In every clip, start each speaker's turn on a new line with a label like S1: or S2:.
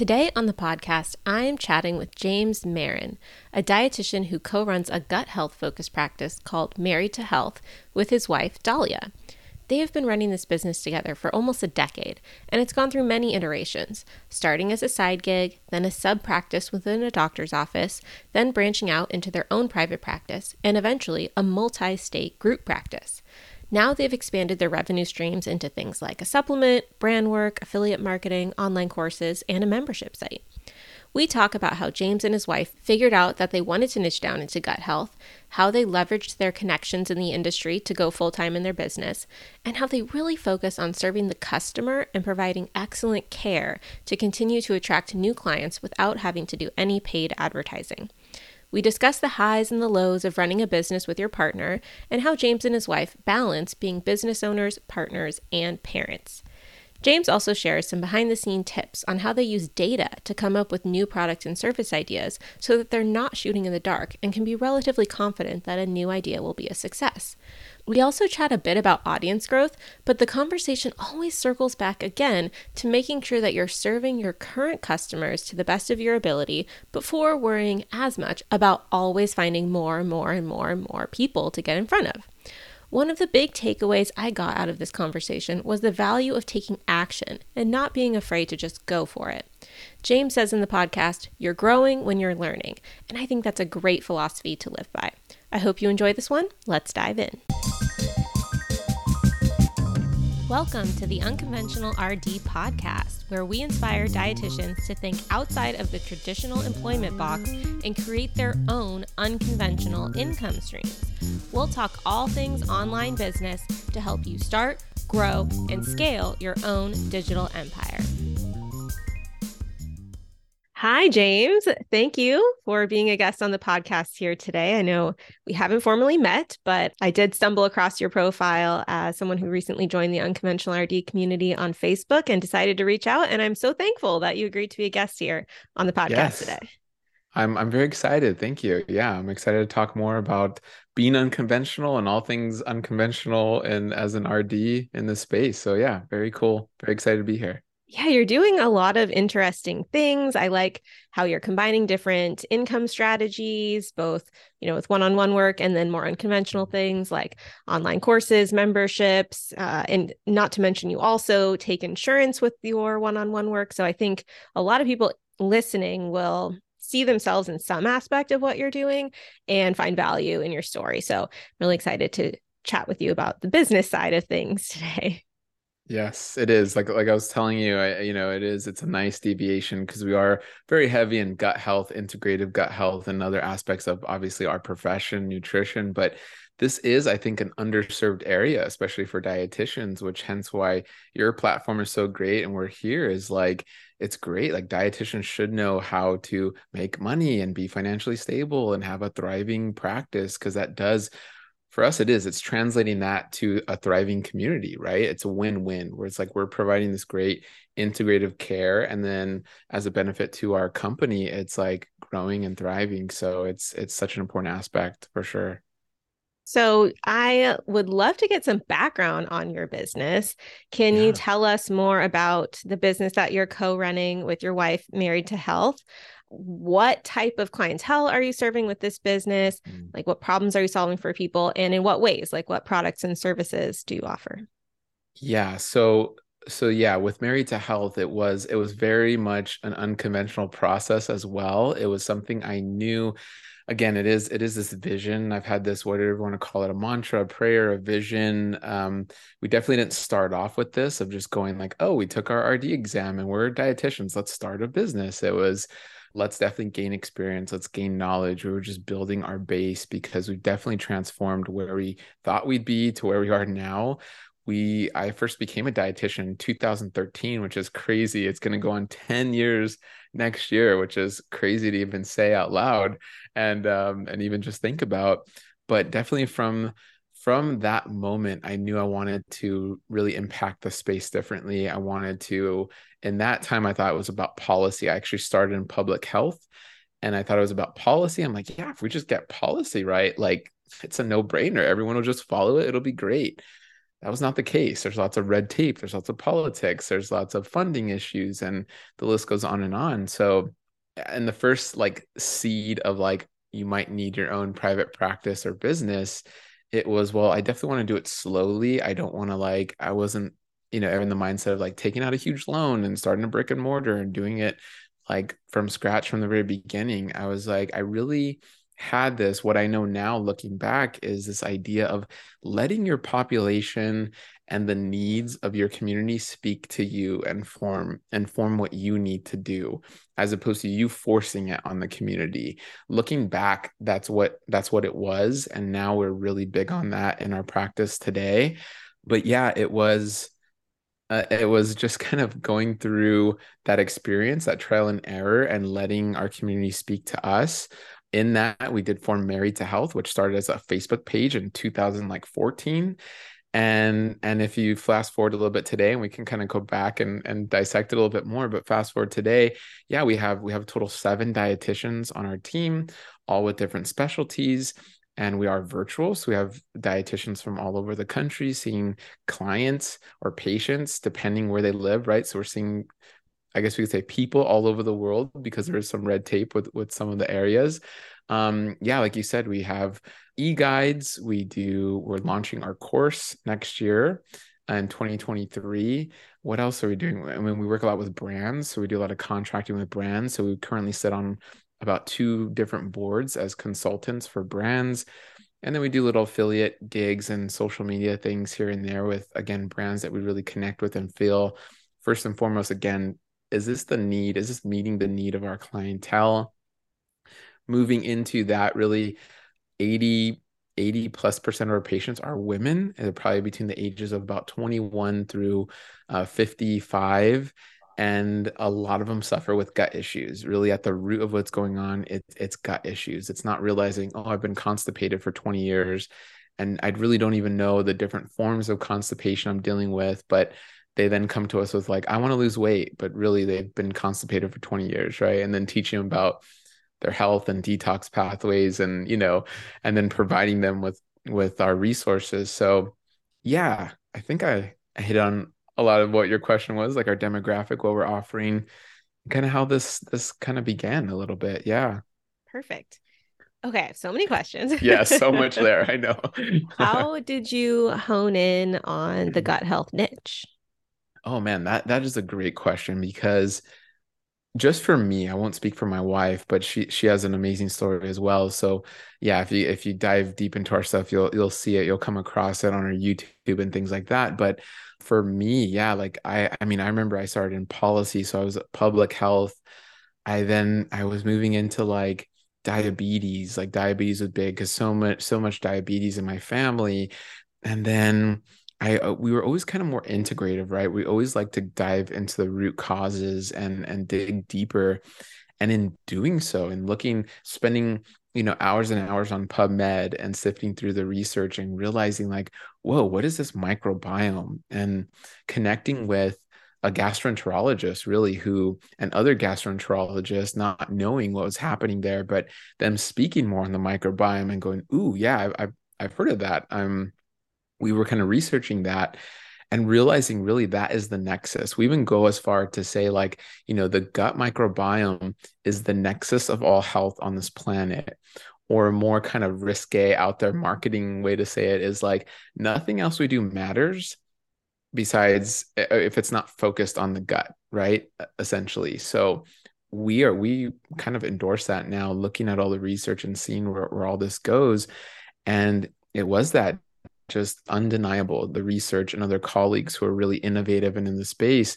S1: Today on the podcast, I am chatting with James Marin, a dietitian who co runs a gut health focused practice called Married to Health with his wife, Dahlia. They have been running this business together for almost a decade, and it's gone through many iterations, starting as a side gig, then a sub practice within a doctor's office, then branching out into their own private practice, and eventually a multi state group practice. Now they've expanded their revenue streams into things like a supplement, brand work, affiliate marketing, online courses, and a membership site. We talk about how James and his wife figured out that they wanted to niche down into gut health, how they leveraged their connections in the industry to go full time in their business, and how they really focus on serving the customer and providing excellent care to continue to attract new clients without having to do any paid advertising. We discuss the highs and the lows of running a business with your partner and how James and his wife balance being business owners, partners, and parents. James also shares some behind the scene tips on how they use data to come up with new product and service ideas so that they're not shooting in the dark and can be relatively confident that a new idea will be a success. We also chat a bit about audience growth, but the conversation always circles back again to making sure that you're serving your current customers to the best of your ability before worrying as much about always finding more and more and more and more people to get in front of. One of the big takeaways I got out of this conversation was the value of taking action and not being afraid to just go for it. James says in the podcast, You're growing when you're learning. And I think that's a great philosophy to live by. I hope you enjoy this one. Let's dive in. Welcome to the Unconventional RD podcast, where we inspire dietitians to think outside of the traditional employment box and create their own unconventional income streams. We'll talk all things online business to help you start, grow, and scale your own digital empire. Hi, James. Thank you for being a guest on the podcast here today. I know we haven't formally met, but I did stumble across your profile as someone who recently joined the Unconventional RD community on Facebook and decided to reach out. And I'm so thankful that you agreed to be a guest here on the podcast yes. today.
S2: I'm I'm very excited. Thank you. Yeah, I'm excited to talk more about being unconventional and all things unconventional and as an RD in this space. So yeah, very cool. Very excited to be here
S1: yeah, you're doing a lot of interesting things. I like how you're combining different income strategies, both, you know, with one-on-one work and then more unconventional things like online courses, memberships, uh, and not to mention you also take insurance with your one-on-one work. So I think a lot of people listening will see themselves in some aspect of what you're doing and find value in your story. So I'm really excited to chat with you about the business side of things today.
S2: Yes, it is. Like like I was telling you, I, you know, it is. It's a nice deviation because we are very heavy in gut health, integrative gut health, and other aspects of obviously our profession, nutrition. But this is, I think, an underserved area, especially for dietitians. Which hence why your platform is so great, and we're here. Is like it's great. Like dietitians should know how to make money and be financially stable and have a thriving practice because that does for us it is it's translating that to a thriving community right it's a win-win where it's like we're providing this great integrative care and then as a benefit to our company it's like growing and thriving so it's it's such an important aspect for sure
S1: so I would love to get some background on your business. Can yeah. you tell us more about the business that you're co-running with your wife, Married to Health? What type of clientele are you serving with this business? Mm. Like, what problems are you solving for people? And in what ways? Like, what products and services do you offer?
S2: Yeah. So, so yeah, with Married to Health, it was it was very much an unconventional process as well. It was something I knew. Again, it is it is this vision. I've had this whatever you want to call it, a mantra, a prayer, a vision. Um, we definitely didn't start off with this of just going like, oh, we took our RD exam and we're dietitians. Let's start a business. It was let's definitely gain experience let's gain knowledge. We were just building our base because we've definitely transformed where we thought we'd be to where we are now. We i first became a dietitian in 2013 which is crazy. It's going to go on 10 years next year which is crazy to even say out loud and um and even just think about. But definitely from from that moment, I knew I wanted to really impact the space differently. I wanted to, in that time, I thought it was about policy. I actually started in public health and I thought it was about policy. I'm like, yeah, if we just get policy right, like it's a no brainer. Everyone will just follow it. It'll be great. that was not the case. There's lots of red tape, there's lots of politics, there's lots of funding issues, and the list goes on and on. So, and the first like seed of like you might need your own private practice or business, it was, well, I definitely want to do it slowly. I don't want to like, I wasn't, you know, in the mindset of like taking out a huge loan and starting a brick and mortar and doing it like from scratch from the very beginning. I was like, I really had this what i know now looking back is this idea of letting your population and the needs of your community speak to you and form and form what you need to do as opposed to you forcing it on the community looking back that's what that's what it was and now we're really big on that in our practice today but yeah it was uh, it was just kind of going through that experience that trial and error and letting our community speak to us. In that we did form married to health which started as a facebook page in 2014 and and if you fast forward a little bit today and we can kind of go back and and dissect it a little bit more but fast forward today yeah we have we have a total seven dietitians on our team all with different specialties and we are virtual so we have dietitians from all over the country seeing clients or patients depending where they live right so we're seeing I guess we could say people all over the world because there is some red tape with with some of the areas. Um, yeah, like you said, we have e-guides. We do. We're launching our course next year in 2023. What else are we doing? I mean, we work a lot with brands, so we do a lot of contracting with brands. So we currently sit on about two different boards as consultants for brands. And then we do little affiliate gigs and social media things here and there with, again, brands that we really connect with and feel first and foremost, again, is this the need? Is this meeting the need of our clientele? Moving into that really 80 80 plus percent of our patients are women. They're probably between the ages of about 21 through uh, 55 and a lot of them suffer with gut issues. Really at the root of what's going on it, it's gut issues. It's not realizing oh i've been constipated for 20 years and i really don't even know the different forms of constipation i'm dealing with but they then come to us with like i want to lose weight but really they've been constipated for 20 years right? And then teaching them about their health and detox pathways and you know and then providing them with with our resources. So yeah i think i, I hit on a lot of what your question was like our demographic what we're offering kind of how this this kind of began a little bit yeah
S1: perfect Okay, so many questions.
S2: yeah, so much there. I know.
S1: How did you hone in on the gut health niche?
S2: Oh man, that that is a great question because just for me, I won't speak for my wife, but she she has an amazing story as well. So yeah, if you if you dive deep into our stuff, you'll you'll see it, you'll come across it on our YouTube and things like that. But for me, yeah, like I I mean, I remember I started in policy, so I was public health. I then I was moving into like diabetes, like diabetes was big because so much so much diabetes in my family. And then I uh, we were always kind of more integrative, right? We always like to dive into the root causes and and dig deeper. And in doing so, and looking, spending you know hours and hours on PubMed and sifting through the research and realizing like, whoa, what is this microbiome? And connecting with a gastroenterologist really who and other gastroenterologists not knowing what was happening there but them speaking more on the microbiome and going ooh yeah i've i've, I've heard of that i'm we were kind of researching that and realizing really that is the nexus. We even go as far to say, like, you know, the gut microbiome is the nexus of all health on this planet. Or a more kind of risque out there marketing way to say it is like nothing else we do matters besides uh, uh, if it's not focused on the gut, right? Essentially. So we are we kind of endorse that now, looking at all the research and seeing where, where all this goes. And it was that just undeniable. The research and other colleagues who are really innovative and in the space,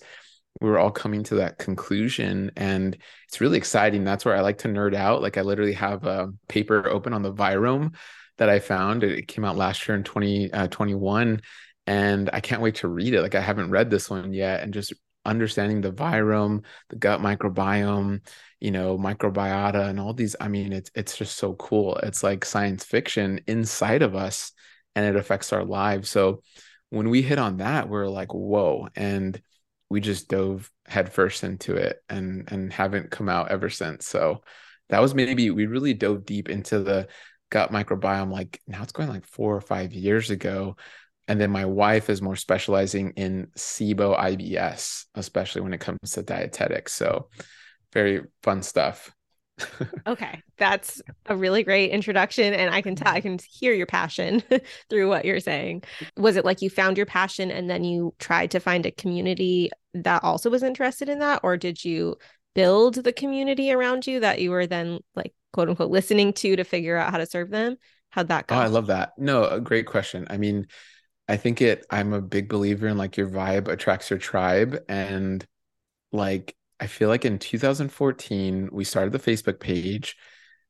S2: we are all coming to that conclusion. And it's really exciting. That's where I like to nerd out. Like I literally have a paper open on the virome that I found. It came out last year in 2021. 20, uh, and I can't wait to read it. Like I haven't read this one yet. And just understanding the virome, the gut microbiome, you know, microbiota and all these. I mean, it's it's just so cool. It's like science fiction inside of us and it affects our lives. So when we hit on that, we're like, whoa. And we just dove headfirst into it and and haven't come out ever since. So that was maybe we really dove deep into the gut microbiome like now it's going like four or five years ago and then my wife is more specializing in SIBO IBS, especially when it comes to dietetics. So very fun stuff.
S1: Okay, that's a really great introduction, and I can tell I can hear your passion through what you're saying. Was it like you found your passion and then you tried to find a community that also was interested in that, or did you build the community around you that you were then like quote unquote listening to to figure out how to serve them? How'd that oh, go?
S2: Oh, I love that. No, a great question. I mean, I think it. I'm a big believer in like your vibe attracts your tribe, and like I feel like in 2014, we started the Facebook page.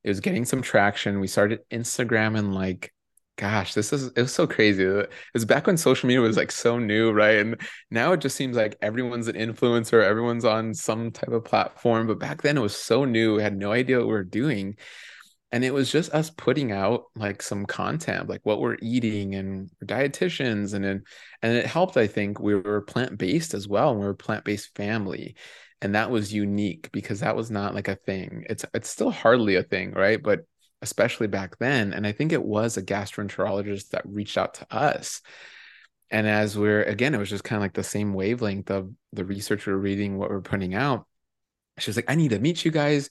S2: It was getting some traction. We started Instagram and like, gosh, this is it was so crazy. It was back when social media was like so new, right? And now it just seems like everyone's an influencer, everyone's on some type of platform. But back then it was so new. We had no idea what we were doing. And it was just us putting out like some content, like what we're eating and dietitians and and, and it helped, I think. We were plant-based as well. And we were plant-based family and that was unique because that was not like a thing. It's it's still hardly a thing right? But especially back then and i think it was a gastroenterologist that reached out to us. And as we're again it was just kind of like the same wavelength of the research we're reading what we're putting out. She was like i need to meet you guys.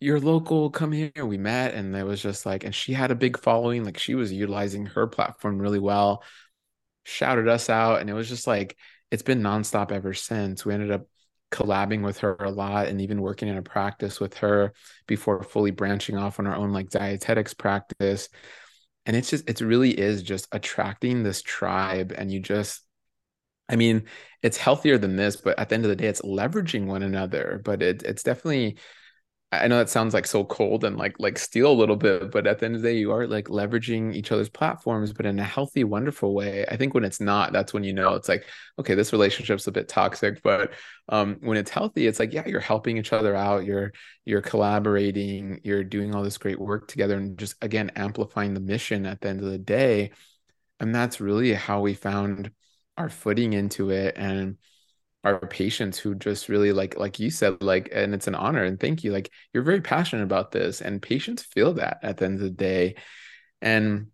S2: You're local. Come here. We met and it was just like and she had a big following. Like she was utilizing her platform really well. Shouted us out and it was just like it's been nonstop ever since. We ended up collabing with her a lot and even working in a practice with her before fully branching off on our own like dietetics practice. And it's just it really is just attracting this tribe and you just i mean it's healthier than this but at the end of the day it's leveraging one another but it, it's definitely I know that sounds like so cold and like like steal a little bit, but at the end of the day, you are like leveraging each other's platforms, but in a healthy, wonderful way. I think when it's not, that's when you know it's like, okay, this relationship's a bit toxic. But um, when it's healthy, it's like, yeah, you're helping each other out, you're you're collaborating, you're doing all this great work together, and just again amplifying the mission at the end of the day. And that's really how we found our footing into it. And our patients who just really like like you said like and it's an honor and thank you like you're very passionate about this and patients feel that at the end of the day and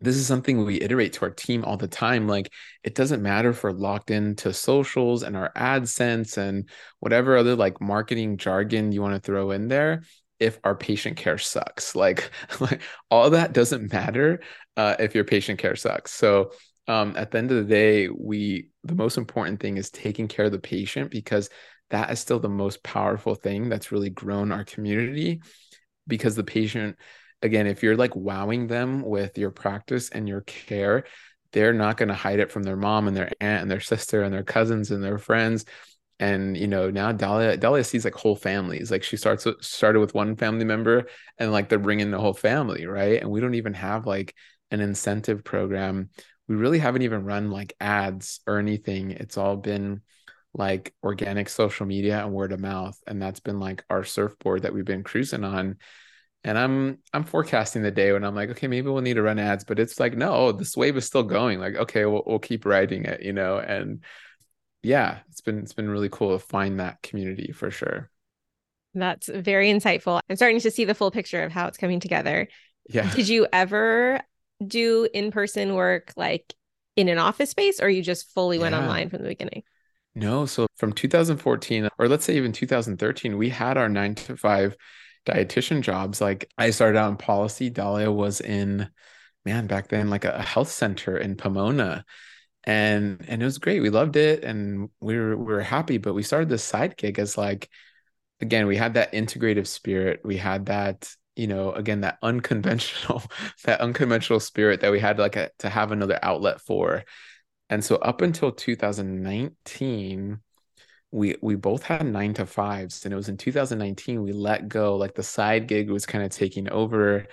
S2: this is something we iterate to our team all the time like it doesn't matter if we're locked into socials and our adsense and whatever other like marketing jargon you want to throw in there if our patient care sucks like, like all that doesn't matter uh, if your patient care sucks so um, at the end of the day, we the most important thing is taking care of the patient because that is still the most powerful thing that's really grown our community. Because the patient, again, if you're like wowing them with your practice and your care, they're not going to hide it from their mom and their aunt and their sister and their cousins and their friends. And you know now Dahlia Dahlia sees like whole families. Like she starts started with one family member and like they're bringing the whole family, right? And we don't even have like an incentive program we really haven't even run like ads or anything. It's all been like organic social media and word of mouth. And that's been like our surfboard that we've been cruising on. And I'm I'm forecasting the day when I'm like, okay, maybe we'll need to run ads, but it's like, no, this wave is still going. Like, okay, we'll we'll keep riding it, you know. And yeah, it's been it's been really cool to find that community for sure.
S1: That's very insightful. I'm starting to see the full picture of how it's coming together.
S2: Yeah.
S1: Did you ever do in person work like in an office space or you just fully went online from the beginning?
S2: No. So from 2014, or let's say even 2013, we had our nine to five dietitian jobs. Like I started out in policy. Dahlia was in, man, back then, like a health center in Pomona. And and it was great. We loved it and we were we were happy. But we started this side gig as like, again, we had that integrative spirit. We had that you know again that unconventional that unconventional spirit that we had like a, to have another outlet for. And so up until 2019 we we both had nine to fives and it was in 2019 we let go. Like the side gig was kind of taking over.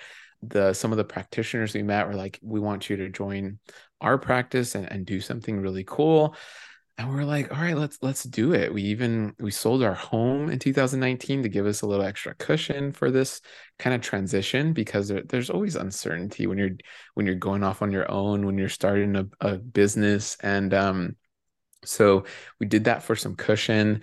S2: The some of the practitioners we met were like we want you to join our practice and, and do something really cool and we're like all right let's let's do it. We even we sold our home in 2019 to give us a little extra cushion for this kind of transition because there, there's always uncertainty when you're when you're going off on your own when you're starting a, a business. And um so we did that for some cushion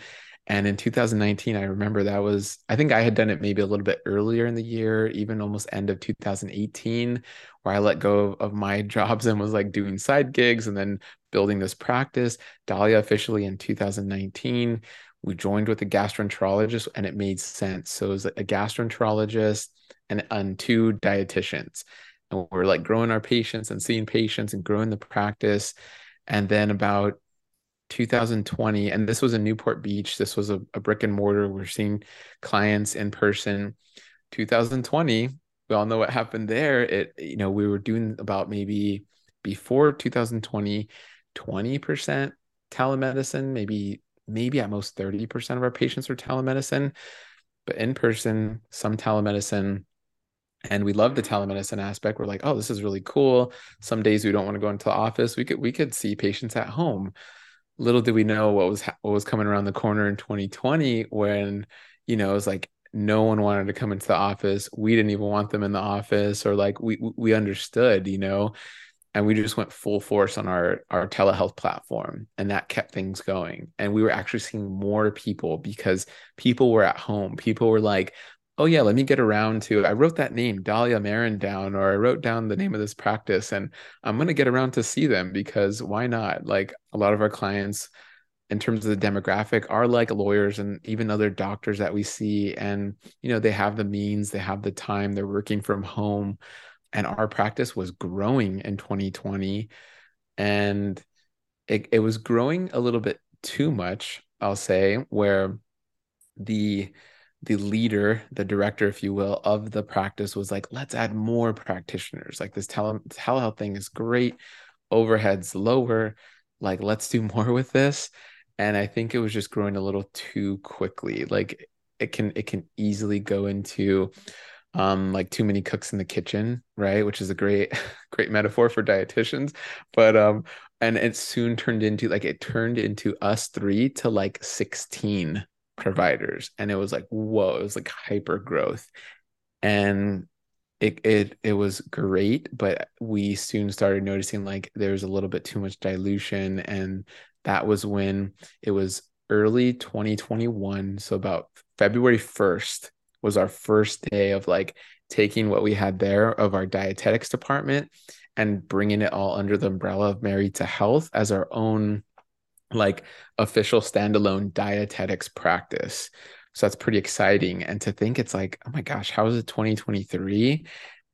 S2: And in 2019, I remember that was, I think I had done it maybe a little bit earlier in the year, even almost end of 2018, where I let go of my jobs and was like doing side gigs and then building this practice. Dahlia officially in 2019. We joined with a gastroenterologist and it made sense. So it was a gastroenterologist and, and two dietitians. And we're like growing our patients and seeing patients and growing the practice. And then about 2020, and this was in Newport Beach. This was a, a brick and mortar. We're seeing clients in person. 2020, we all know what happened there. It, you know, we were doing about maybe before 2020, 20% telemedicine, maybe, maybe at most 30% of our patients are telemedicine, but in person, some telemedicine. And we love the telemedicine aspect. We're like, oh, this is really cool. Some days we don't want to go into the office. We could we could see patients at home little did we know what was what was coming around the corner in 2020 when you know it was like no one wanted to come into the office. We didn't even want them in the office or like we we understood you know and we just went full force on our our telehealth platform and that kept things going. And we were actually seeing more people because people were at home. People were like oh yeah, let me get around to I wrote that name, Dahlia Marin down, or I wrote down the name of this practice and I'm gonna get around to see them because why not? Like a lot of our clients in terms of the demographic are like lawyers and even other doctors that we see and you know they have the means they have the time they're working from home and our practice was growing in 2020 and it, it was growing a little bit too much i'll say where the the leader, the director, if you will, of the practice was like, let's add more practitioners. Like this tele- telehealth thing is great, overheads lower. Like, let's do more with this. And I think it was just growing a little too quickly. Like it can it can easily go into um like too many cooks in the kitchen, right? Which is a great great metaphor for dietitians. But um and it soon turned into like it turned into us three to like 16 providers and it was like whoa it was like hyper growth. And it it it was great but we soon started noticing like there was a little bit too much dilution. And that was when it was early 2021 so about February 1st was our first day of like taking what we had there of our dietetics department and bringing it all under the umbrella of Married to Health as our own like official standalone dietetics practice. So that's pretty exciting. And to think it's like, oh my gosh, how is it 2023?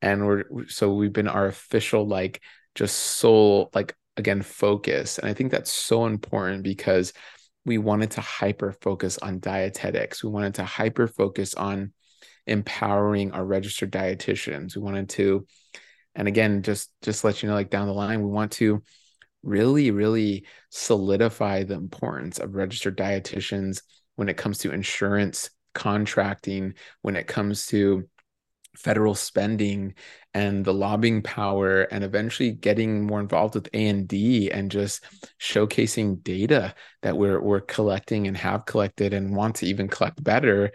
S2: And we're so we've been our official, like just sole, like again, focus. And I think that's so important because we wanted to hyper focus on dietetics. We wanted to hyper focus on empowering our registered dietitians. We wanted to, and again, just just let you know, like down the line, we want to really, really solidify the importance of registered dietitians when it comes to insurance contracting, when it comes to federal spending and the lobbying power and eventually getting more involved with A&D and just showcasing data that we're we're collecting and have collected and want to even collect better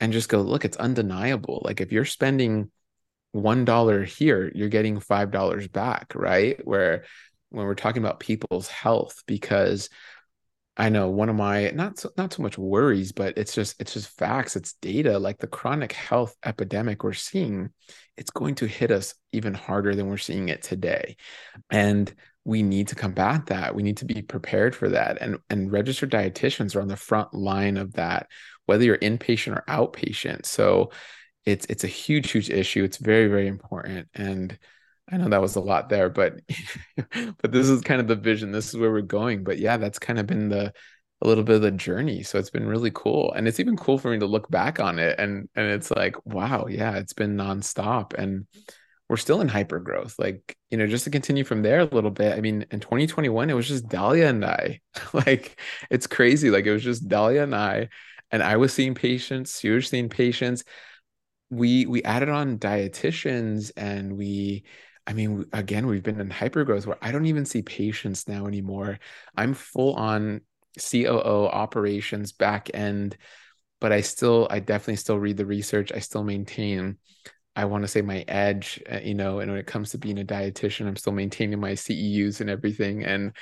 S2: and just go look it's undeniable. Like if you're spending $1 here you're getting $5 back right? Where when we're talking about people's health because I know one of my not so, not so much worries, but it's just it's just facts, it's data. Like the chronic health epidemic we're seeing, it's going to hit us even harder than we're seeing it today, and we need to combat that. We need to be prepared for that, and and registered dietitians are on the front line of that, whether you're inpatient or outpatient. So it's it's a huge huge issue. It's very very important, and I know that was a lot there, but but this is kind of the vision. This is where we're going. But yeah, that's kind of been the a little bit of the journey. So it's been really cool. And it's even cool for me to look back on it and and it's like, wow, yeah, it's been nonstop. And we're still in hyper growth. Like, you know, just to continue from there a little bit. I mean, in 2021, it was just Dahlia and I. like, it's crazy. Like, it was just Dahlia and I. And I was seeing patients, she was seeing patients. We we added on dietitians and we I mean, again, we've been in hypergrowth where I don't even see patients now anymore. I'm full on COO operations back end, but I still, I definitely still read the research. I still maintain, I want to say my edge, uh, you know, and when it comes to being a dietitian, I'm still maintaining my CEUs and everything. And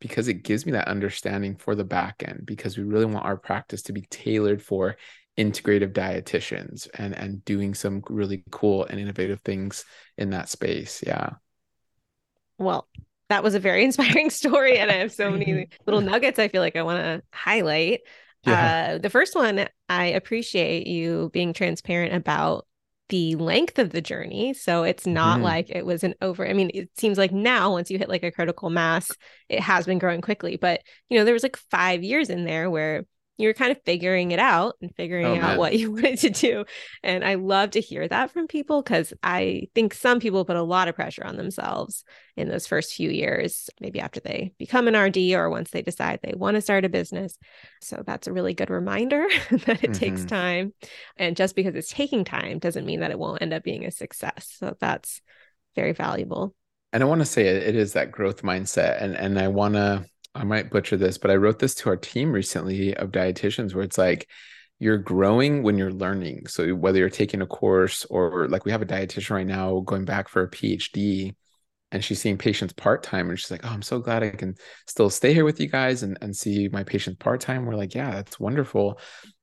S2: because it gives me that understanding for the back end because we really want our practice to be tailored for integrative dietitians and and doing some really cool and innovative things in that space yeah
S1: well that was a very inspiring story and i have so many little nuggets i feel like i want to highlight yeah. uh, the first one i appreciate you being transparent about the length of the journey. So it's not mm. like it was an over. I mean, it seems like now once you hit like a critical mass, it has been growing quickly. But you know, there was like five years in there where you were kind of figuring it out and figuring oh, out what you wanted to do. And I love to hear that from people because I think some people put a lot of pressure on themselves in those first few years, maybe after they become an RD or once they decide they want to start a business. So that's a really good reminder that it mm-hmm. takes time. And just because it's taking time doesn't mean that it won't end up being a success. So that's very valuable.
S2: And I want to say it, it is that growth mindset. And and I want to I might butcher this, but I wrote this to our team recently of dietitians where it's like you're growing when you're learning. So whether you're taking a course or like we have a dietitian right now going back for a PhD and she's seeing patients part-time and she's like, Oh, I'm so glad I can still stay here with you guys and, and see my patients part-time. We're like, Yeah, that's wonderful.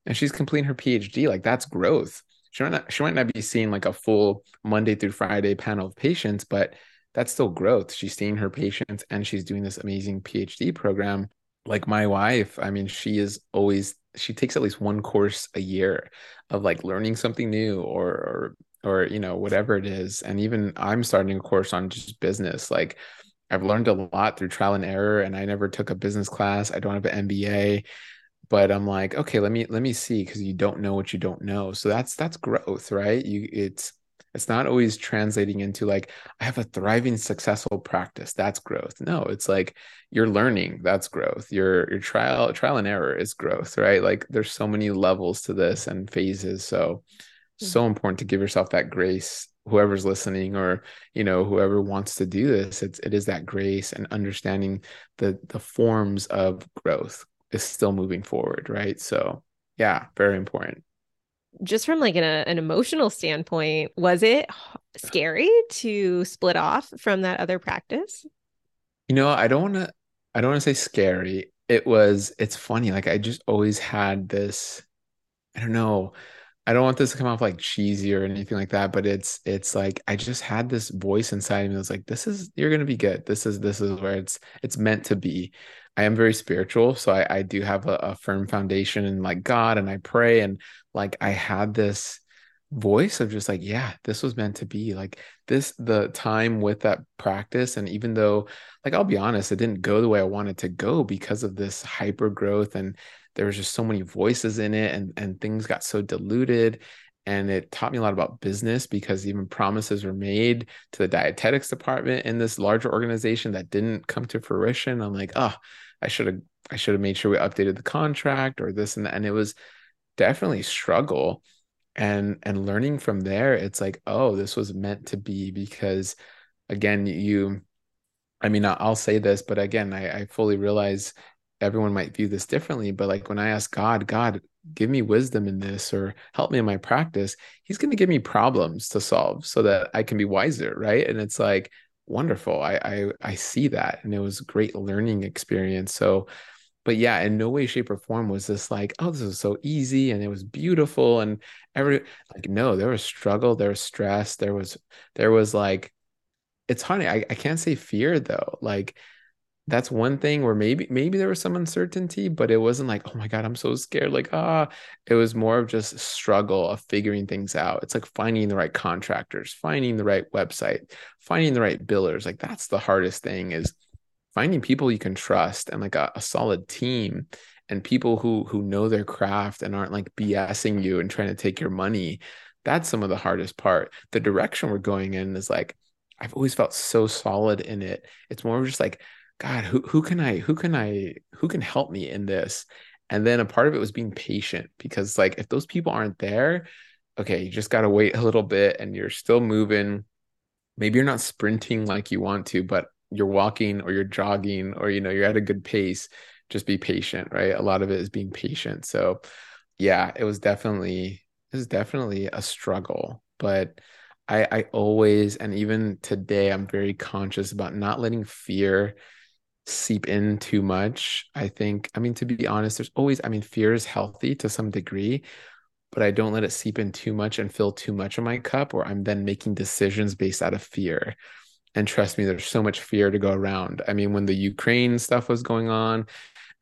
S2: And she's completing her PhD. Like that's growth. She might not she might not be seeing like a full Monday through Friday panel of patients, but that's still growth. She's seeing her patients and she's doing this amazing PhD program. Like my wife, I mean, she is always she takes at least one course a year of like learning something new or or or you know whatever it is. And even i'm starting a course on just business. Like i've learned a lot through trial and error and i never took a business class. I don't have an mba but i'm like okay let me let me see because you don't know what you don't know. So that's that's growth right? You it's it's not always translating into like, I have a thriving, successful practice. That's growth. No, it's like you're learning. That's growth. Your your trial trial and error is growth, right? Like there's so many levels to this and phases. So mm-hmm. so important to give yourself that grace whoever's listening or you know whoever wants to do this it's it is that grace and understanding the the forms of growth is still moving forward right so yeah very important
S1: just from like an, a, an emotional standpoint, was it scary to split off from that other practice?
S2: You know, I don't want to I don't want to say scary. It was it's funny like I just always had this I don't know. I don't want this to come off like cheesy or anything like that, but it's it's like I just had this voice inside me that was like, this is you're gonna be good. This is this is where it's it's meant to be. I am very spiritual, so I, I do have a, a firm foundation in like God, and I pray, and like I had this voice of just like, yeah, this was meant to be. Like this, the time with that practice, and even though, like, I'll be honest, it didn't go the way I wanted to go because of this hyper growth, and there was just so many voices in it, and and things got so diluted, and it taught me a lot about business because even promises were made to the dietetics department in this larger organization that didn't come to fruition. I'm like oh i should have i should have made sure we updated the contract or this and that and it was definitely struggle. And and learning from there it's like oh this was meant to be because again you i mean i'll say this but again i, I fully realize everyone might view this differently but like when i ask god god give me wisdom in this or help me in my practice he's going to give me problems to solve so that i can be wiser right? And it's like wonderful. I i, I see that and it was a great learning experience. So but yeah in no way shape or form was this like oh this was so easy and it was beautiful and every like no there was struggle there was stress there was there was like it's funny I, I can't say fear though. Like that's one thing where maybe maybe there was some uncertainty but it wasn't like oh my god i'm so scared like ah. It was more of just struggle of figuring things out. It's like finding the right contractors finding the right website finding the right billers like that's the hardest thing is finding people you can trust and like a, a solid team and people who who know their craft and aren't like bsing you and trying to take your money. That's some of the hardest part. The direction we're going in is like i've always felt so solid in it. It's more just like God, who who can I who can I who can help me in this? And then a part of it was being patient because like if those people aren't there, okay, you just gotta wait a little bit and you're still moving. Maybe you're not sprinting like you want to, but you're walking or you're jogging or you know you're at a good pace. Just be patient, right? A lot of it is being patient. So yeah, it was definitely it was definitely a struggle, but I I always and even today I'm very conscious about not letting fear seep in too much. I think, I mean, to be honest, there's always, I mean, fear is healthy to some degree, but I don't let it seep in too much and fill too much of my cup, or I'm then making decisions based out of fear. And trust me, there's so much fear to go around. I mean, when the Ukraine stuff was going on,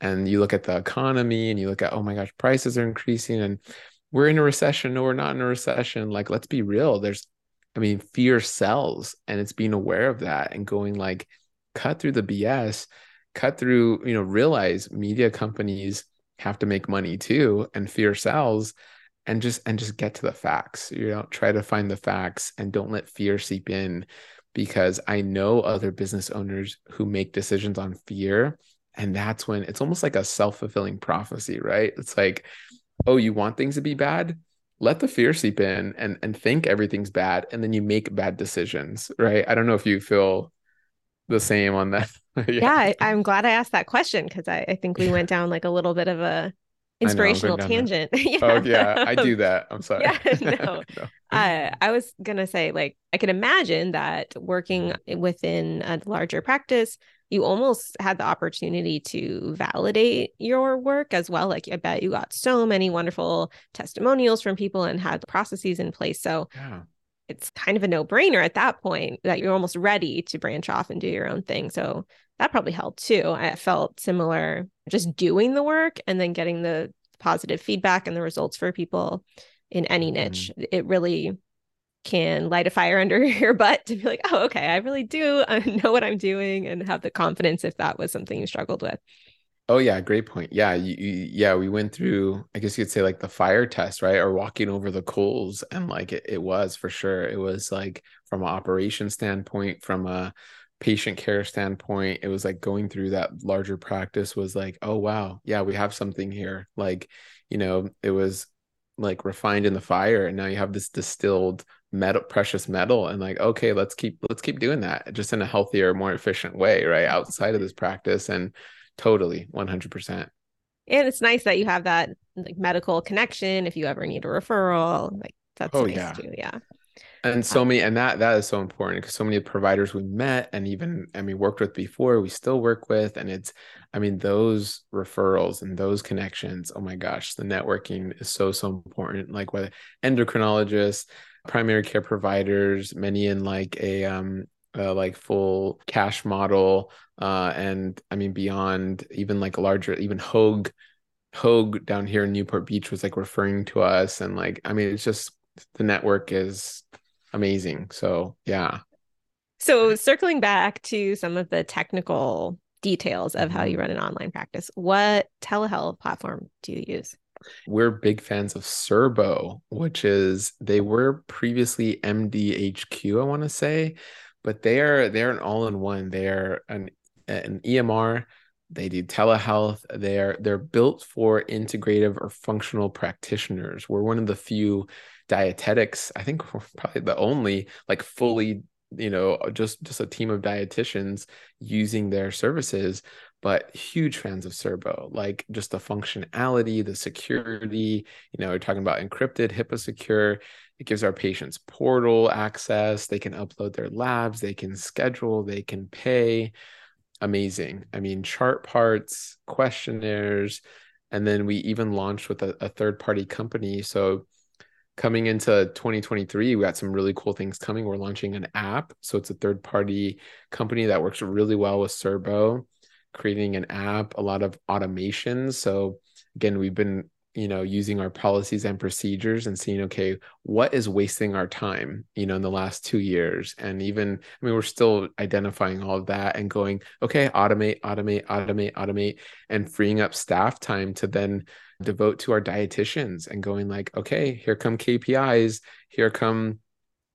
S2: and you look at the economy and you look at, oh my gosh, prices are increasing and we're in a recession. No, we're not in a recession. Like, let's be real. There's, I mean, fear sells and it's being aware of that and going like, cut through the BS, cut through, you know, realize media companies have to make money too and fear sells and just and just get to the facts you know try to find the facts and don't let fear seep in because i know other business owners who make decisions on fear and that's when it's almost like a self-fulfilling prophecy right? It's like oh you want things to be bad? Let the fear seep in and and think everything's bad and then you make bad decisions right? I don't know if you feel the same on that
S1: yeah, I, am glad i asked that question because I, I think we went down like a little bit of a inspirational tangent.
S2: yeah. Oh yeah, I do that. I'm sorry.
S1: yeah, no. no. Uh, I was gonna say, like, I can imagine that working mm-hmm. within a larger practice, you almost had the opportunity to validate your work as well. Like, I bet you got so many wonderful testimonials from people and had processes in place. So. Yeah. It's kind of a no brainer at that point that you're almost ready to branch off and do your own thing. So that probably helped too. I felt similar just doing the work and then getting the positive feedback and the results for people in any niche. Mm. It really can light a fire under your butt to be like, oh, okay, I really do know what I'm doing and have the confidence if that was something you struggled with.
S2: Oh yeah, great point. Yeah, you, you, yeah, we went through. I guess you could say like the fire test, right? Or walking over the coals, and like it, it was for sure. It was like from an operation standpoint, from a patient care standpoint it was like going through that larger practice was like oh wow yeah we have something here like you know it was like refined in the fire and now you have this distilled metal precious metal and like okay let's keep let's keep doing that just in a healthier more efficient way right outside of this practice and totally 100% and
S1: it's nice that you have that like medical connection if you ever need a referral like that's oh, nice yeah. too yeah
S2: and so many and that that is so important because so many providers we met and even i mean worked with before we still work with and it's i mean those referrals and those connections oh my gosh the networking is so so important like whether endocrinologists primary care providers many in like a um uh, like full cash model uh and i mean beyond even like larger even Hoag Hoag down here in newport beach was like referring to us and like i mean it's just the network is amazing. So yeah.
S1: So circling back to some of the technical details of how you mm-hmm. run an online practice, what telehealth platform do you use?
S2: We're big fans of Cerbo, which is they were previously MDHQ, I want to say, but they are they're an all-in-one. They're an an EMR. They do telehealth. They're they're built for integrative or functional practitioners. We're one of the few dietetics i think we're probably the only like fully you know just just a team of dietitians using their services but huge fans of Cerbo, like just the functionality, the security. You know, we're talking about encrypted, HIPAA secure. It gives our patients portal access. They can upload their labs, they can schedule, they can pay. Amazing. I mean, chart parts, questionnaires, and then we even launched with a, a third party company. So coming into 2023 we got some really cool things coming we're launching an app so it's a third party company that works really well with Cerbo creating an app a lot of automation. So again we've been you know using our policies and procedures and seeing okay what is wasting our time you know in the last two years? And even i mean we're still identifying all of that and going okay automate automate automate automate and freeing up staff time to then devote to our dietitians and going like okay here come kpis here come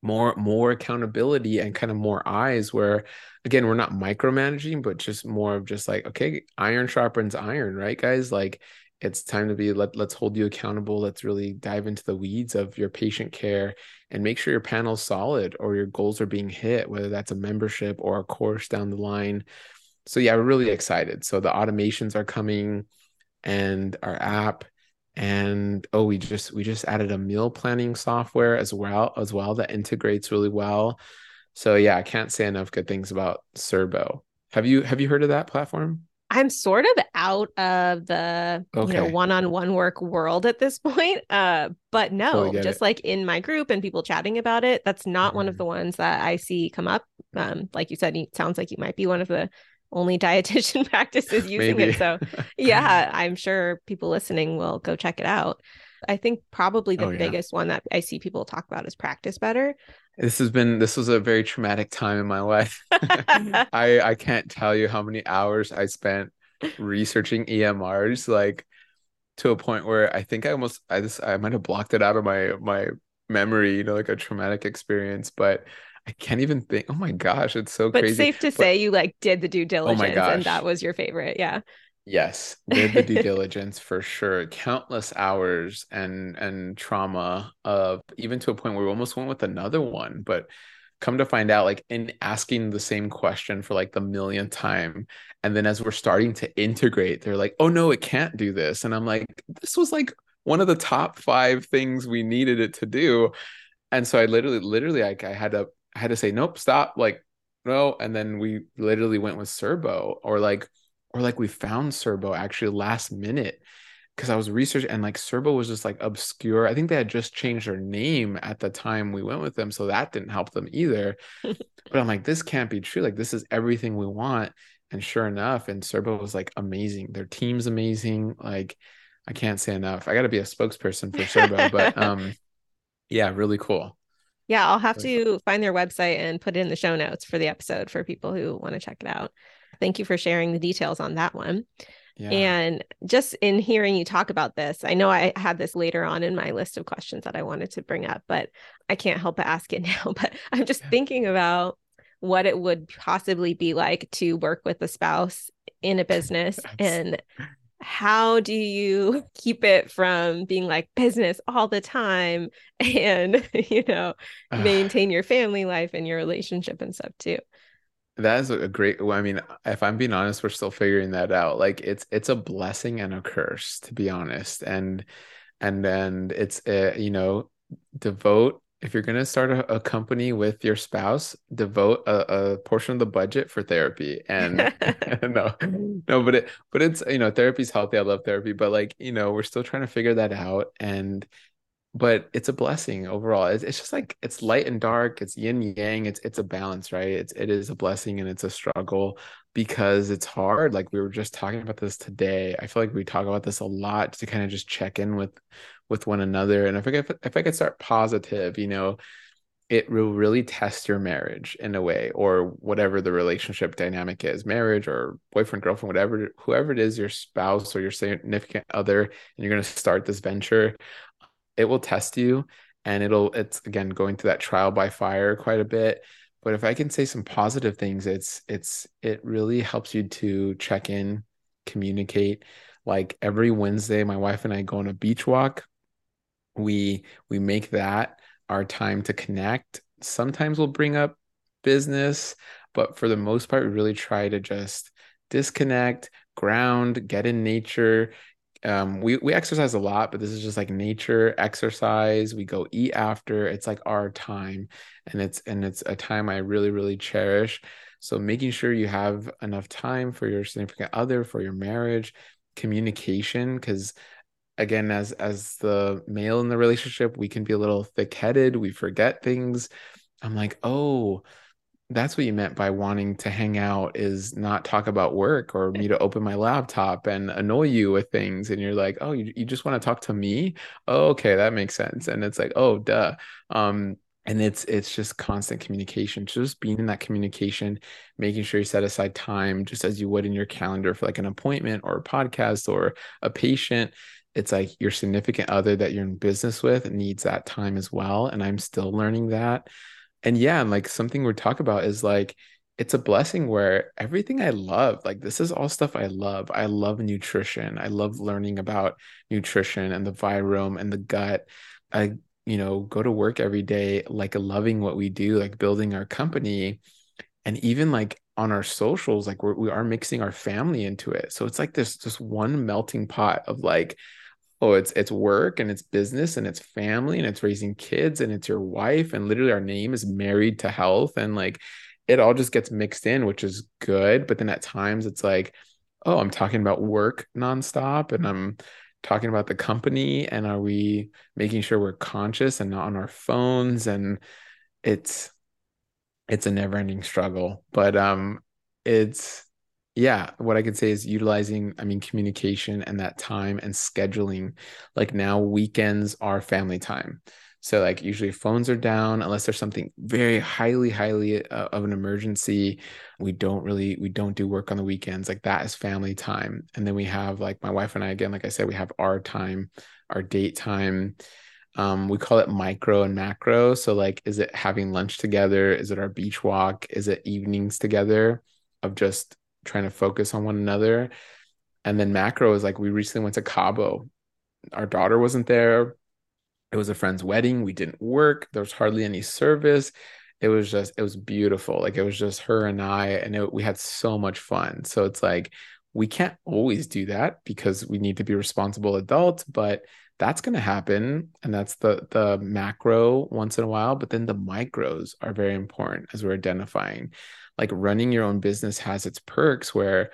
S2: more more accountability and kind of more eyes where again we're not micromanaging but just more of just like okay iron sharpens iron right guys? Like it's time to be let, let's hold you accountable. Let's really dive into the weeds of your patient care and make sure your panel's solid or your goals are being hit whether that's a membership or a course down the line. So yeah we're really excited. So the automations are coming and our app and oh we just we just added a meal planning software as well as well that integrates really well so yeah i can't say enough good things about Cerbo Have you have you heard of that platform?
S1: I'm sort of out of the okay. you know one-on-one work world at this point. Uh, but no, totally just it. like in my group and people chatting about it, that's not mm-hmm. one of mm-hmm. the ones that I see come up. Um, like you said, it sounds like you might be one of the only dietitian practices using it. So yeah, I'm sure people listening will go check it out. I think probably the oh, yeah. biggest one that I see people talk about is practice better.
S2: This has been this was a very traumatic time in my life. I I can't tell you how many hours I spent researching EMRs like to a point where I think I almost I just I might have blocked it out of my my memory, you know, like a traumatic experience, but I can't even think. Oh my gosh, it's so
S1: but
S2: crazy.
S1: Safe to but, say you like did the due oh diligence oh and that was your favorite. Yeah.
S2: Yes, did the due diligence for sure. Countless hours and and trauma of even to a point where we almost went with another one, but come to find out, like in asking the same question for like the millionth time, and then as we're starting to integrate, they're like, "Oh no, it can't do this," and I'm like, "This was like one of the top five things we needed it to do," and so I literally, literally, like I had to, I had to say, "Nope, stop," like no, and then we literally went with Cerbo or like or like we found Cerbo actually last minute because I was researching and like Cerbo was just like obscure. I think they had just changed their name at the time we went with them, so that didn't help them either. but I'm like, this can't be true. Like this is everything we want. And sure enough, and Cerbo was like amazing. Their team's amazing. Like I can't say enough. I got to be a spokesperson for Cerbo, but um, yeah, really cool.
S1: Yeah, I'll have to find their website and put it in the show notes for the episode for people who want to check it out. Thank you for sharing the details on that one. Yeah. And just in hearing you talk about this, I know I had this later on in my list of questions that I wanted to bring up, but I can't help but ask it now. But I'm just thinking about what it would possibly be like to work with a spouse in a business and how do you keep it from being like business all the time and you know maintain your family life and your relationship and stuff too?
S2: That is a great i mean if i'm being honest we're still figuring that out. Like it's it's a blessing and a curse to be honest. And and and it's uh, you know devote if you're going to start a, a, company with your spouse devote a, a, portion of the budget for therapy and no no but it but it's you know therapy's healthy i love therapy but like you know we're still trying to figure that out and but it's a blessing overall. It's, it's just like it's light and dark, it's yin yang, it's it's a balance, right? It's it is a blessing and it's a struggle because it's hard. Like we were just talking about this today. I feel like we talk about this a lot to kind of just check in with with one another. And if I could, if I could start positive, you know, it will really test your marriage in a way, or whatever the relationship dynamic is, marriage or boyfriend, girlfriend, whatever, whoever it is, your spouse or your significant other, and you're going to start this venture it will test you. And it'll it's again going through that trial by fire quite a bit. But if i can say some positive things it's it's it really helps you to check in communicate. Like every wednesday my wife and i go on a beach walk we we make that our time to connect sometimes we'll bring up business but for the most part we really try to just disconnect ground get in nature um, we we exercise a lot, but this is just like nature exercise. We go eat after. It's like our time, and it's and it's a time I really really cherish. So making sure you have enough time for your significant other, for your marriage, communication, because again, as as the male in the relationship, we can be a little thick headed. We forget things. I'm like, oh that's what you meant by wanting to hang out is not talk about work or me to open my laptop and annoy you with things and you're like oh you, you just want to talk to me oh, okay that makes sense and it's like oh duh um and it's it's just constant communication just being in that communication making sure you set aside time just as you would in your calendar for like an appointment or a podcast or a patient it's like your significant other that you're in business with needs that time as well and i'm still learning that and yeah and like something we talk about is like it's a blessing where everything I love, like this is all stuff I love. I love nutrition. I love learning about nutrition and the virome and the gut. I, you know, go to work every day, like loving what we do, like building our company. And even like on our socials, like we're, we are mixing our family into it. So it's like this, just one melting pot of like, oh it's it's work and it's business and it's family and it's raising kids and it's your wife and literally our name is married to health and like it all just gets mixed in, which is good. But then at times it's like, oh, I'm talking about work nonstop and I'm talking about the company and are we making sure we're conscious and not on our phones and it's it's a never-ending struggle but um it's yeah what i could say is utilizing i mean communication and that time and scheduling like now weekends are family time so like usually phones are down unless there's something very highly highly uh, of an emergency. We don't really we don't do work on the weekends. Like that is family time. And then we have like my wife and I again like I said we have our time, our date time. Um, we call it micro and macro. So like is it having lunch together? Is it our beach walk? Is it evenings together of just trying to focus on one another? And then macro is like we recently went to Cabo. Our daughter wasn't there it was a friend's wedding. We didn't work. There was hardly any service. It was just, it was beautiful. Like it was just her and I, and it, we had so much fun. So it's like, we can't always do that because we need to be responsible adults, but that's going to happen. And that's the, the macro once in a while. But then the micros are very important as we're identifying. Like running your own business has its perks where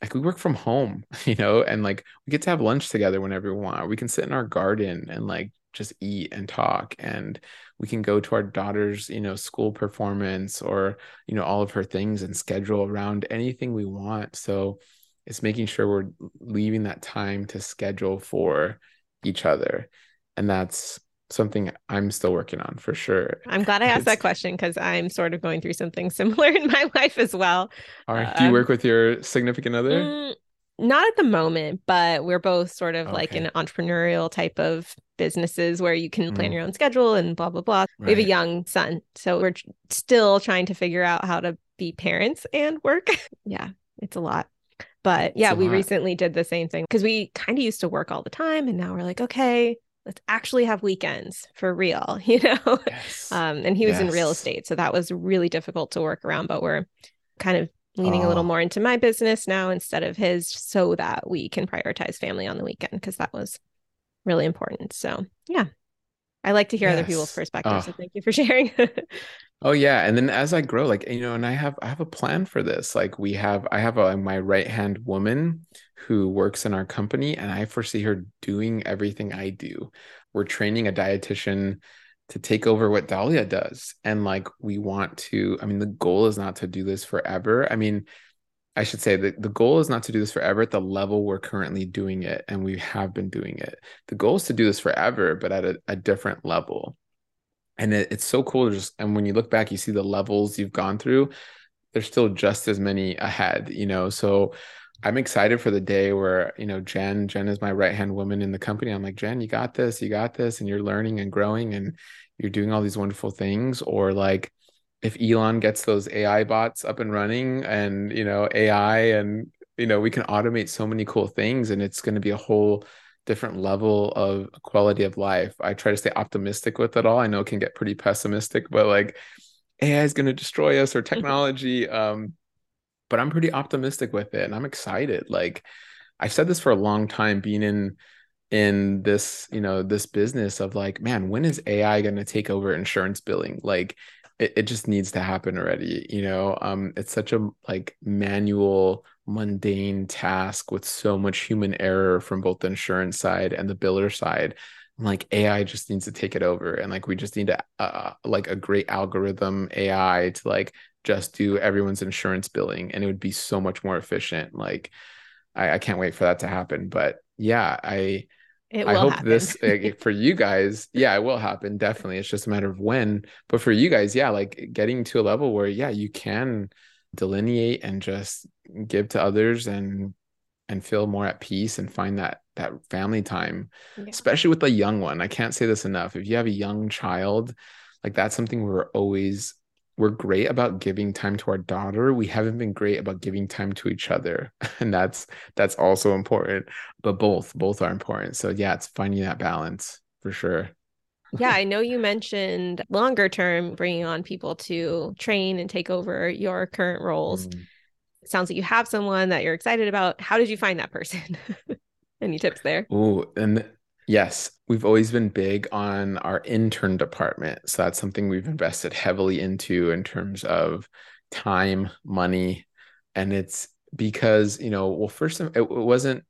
S2: like we work from home, you know, and like we get to have lunch together whenever we want. We can sit in our garden and like just eat and talk and we can go to our daughter's you know school performance or you know all of her things and schedule around anything we want so it's making sure we're leaving that time to schedule for each other and that's something I'm still working on for sure.
S1: I'm glad I asked it's, that question because I'm sort of going through something similar in my life as well.
S2: All right. Do you um, work with your significant other? Mm,
S1: not at the moment, but we're both sort of okay. like an entrepreneurial type of businesses where you can plan mm. your own schedule and blah blah blah. Right. We have a young son, so we're still trying to figure out how to be parents and work. yeah, it's a lot. But yeah, we lot. recently did the same thing because we kind of used to work all the time and now we're like, okay, let's actually have weekends for real, you know? Yes. Um, and he was yes. in real estate. So that was really difficult to work around, but we're kind of leaning oh. a little oh. more into my business now instead of his so that we can prioritize family on the weekend because that was really important. So, yeah. I like to hear yes. other people's perspectives. Oh. So thank you for sharing.
S2: oh yeah, and then as I grow, like you know, and I have I have a plan for this. Like we have, I have a my right hand woman who works in our company, and I foresee her doing everything I do. We're training a dietitian to take over what Dahlia does. And like we want to, I mean, the goal is not to do this forever. I mean, I should say that the goal is not to do this forever at the level we're currently doing it, and we have been doing it. The goal is to do this forever, but at a, a different level. And it, it's so cool just, and when you look back, you see the levels you've gone through. There's still just as many ahead, you know. So I'm excited for the day where, you know, Jen, Jen is my right hand woman in the company. I'm like, Jen, you got this, you got this, and you're learning and growing and you're doing all these wonderful things. Or like if Elon gets those AI bots up and running and, you know, AI and, you know, we can automate so many cool things and it's going to be a whole different level of quality of life. I try to stay optimistic with it all. I know it can get pretty pessimistic, but like AI is going to destroy us or technology. um, but I'm pretty optimistic with it and I'm excited. Like I've said this for a long time being in in this, you know, this business of like, man, when is AI going to take over insurance billing? Like it, it just needs to happen already, you know. Um it's such a like manual mundane task with so much human error from both the insurance side and the biller side like AI just needs to take it over and like we just need a uh, like a great algorithm AI to like just do everyone's insurance billing and it would be so much more efficient. Like I, I can't wait for that to happen. But yeah I I hope happen. this for you guys yeah it will happen definitely. It's just a matter of when. But for you guys yeah like getting to a level where yeah you can delineate and just give to others and and feel more at peace and find that that family time yeah. especially with a young one. I can't say this enough. If you have a young child like that's something we're always we're great about giving time to our daughter. We haven't been great about giving time to each other. And that's that's also important but both both are important. So yeah it's finding that balance for sure.
S1: Yeah i know you mentioned longer term bringing on people to train and take over your current roles. Mm. it sounds like you have someone that you're excited about. How did you find that person? Any tips there?
S2: Oh and Yes, we've always been big on our intern department. So that's something we've invested heavily into in terms of time, money, and it's because you know, well, first it, it wasn't.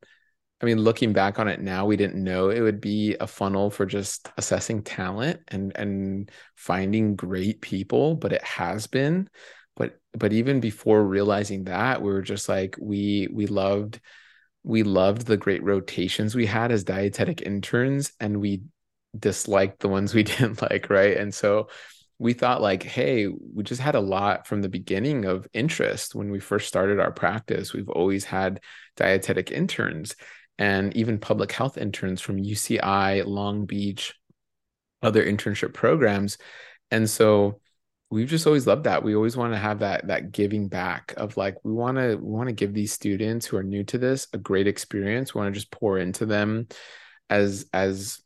S2: I mean, looking back on it now, we didn't know it would be a funnel for just assessing talent and and finding great people, but it has been. But but even before realizing that, we were just like we we loved we loved the great rotations we had as dietetic interns, and we disliked the ones we didn't like, right? And so we thought like hey we just had a lot from the beginning of interest when we first started our practice we've always had dietetic interns and even public health interns from UCI Long Beach other internship programs and so we've just always loved that we always want to have that that giving back of like we want to we want to give these students who are new to this a great experience we want to just pour into them as as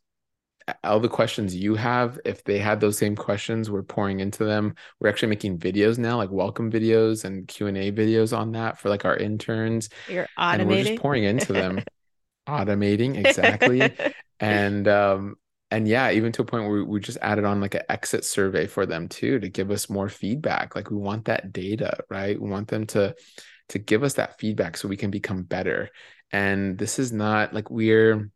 S2: all the questions you have, if they had those same questions, we're pouring into them. We're actually making videos now, like welcome videos and Q and A videos on that for like our interns.
S1: You're automating.
S2: And we're just pouring into them, automating exactly, and um and yeah, even to a point where we just added on like an exit survey for them too to give us more feedback. Like we want that data, right? We want them to to give us that feedback so we can become better. And this is not like we're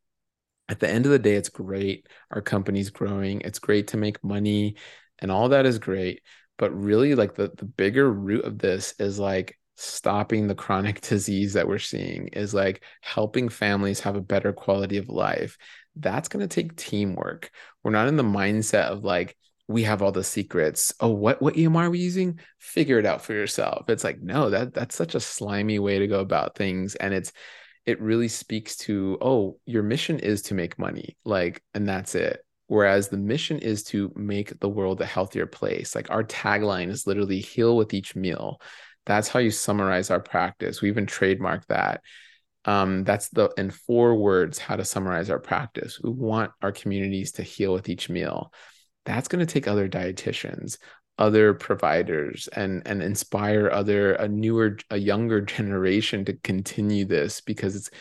S2: at the end of the day, it's great. Our company's growing. It's great to make money and all that is great. But really, like the, the bigger root of this is like stopping the chronic disease that we're seeing, is like helping families have a better quality of life. That's going to take teamwork. We're not in the mindset of like, we have all the secrets. Oh, what what EMR are we using? Figure it out for yourself. It's like, no, that that's such a slimy way to go about things. And it's it really speaks to oh your mission is to make money like and that's it whereas the mission is to make the world a healthier place like our tagline is literally heal with each meal that's how you summarize our practice we even trademark that um, that's the in four words how to summarize our practice. We want our communities to heal with each meal. That's going to take other dietitians other providers and and inspire other a newer a younger generation to continue this because it's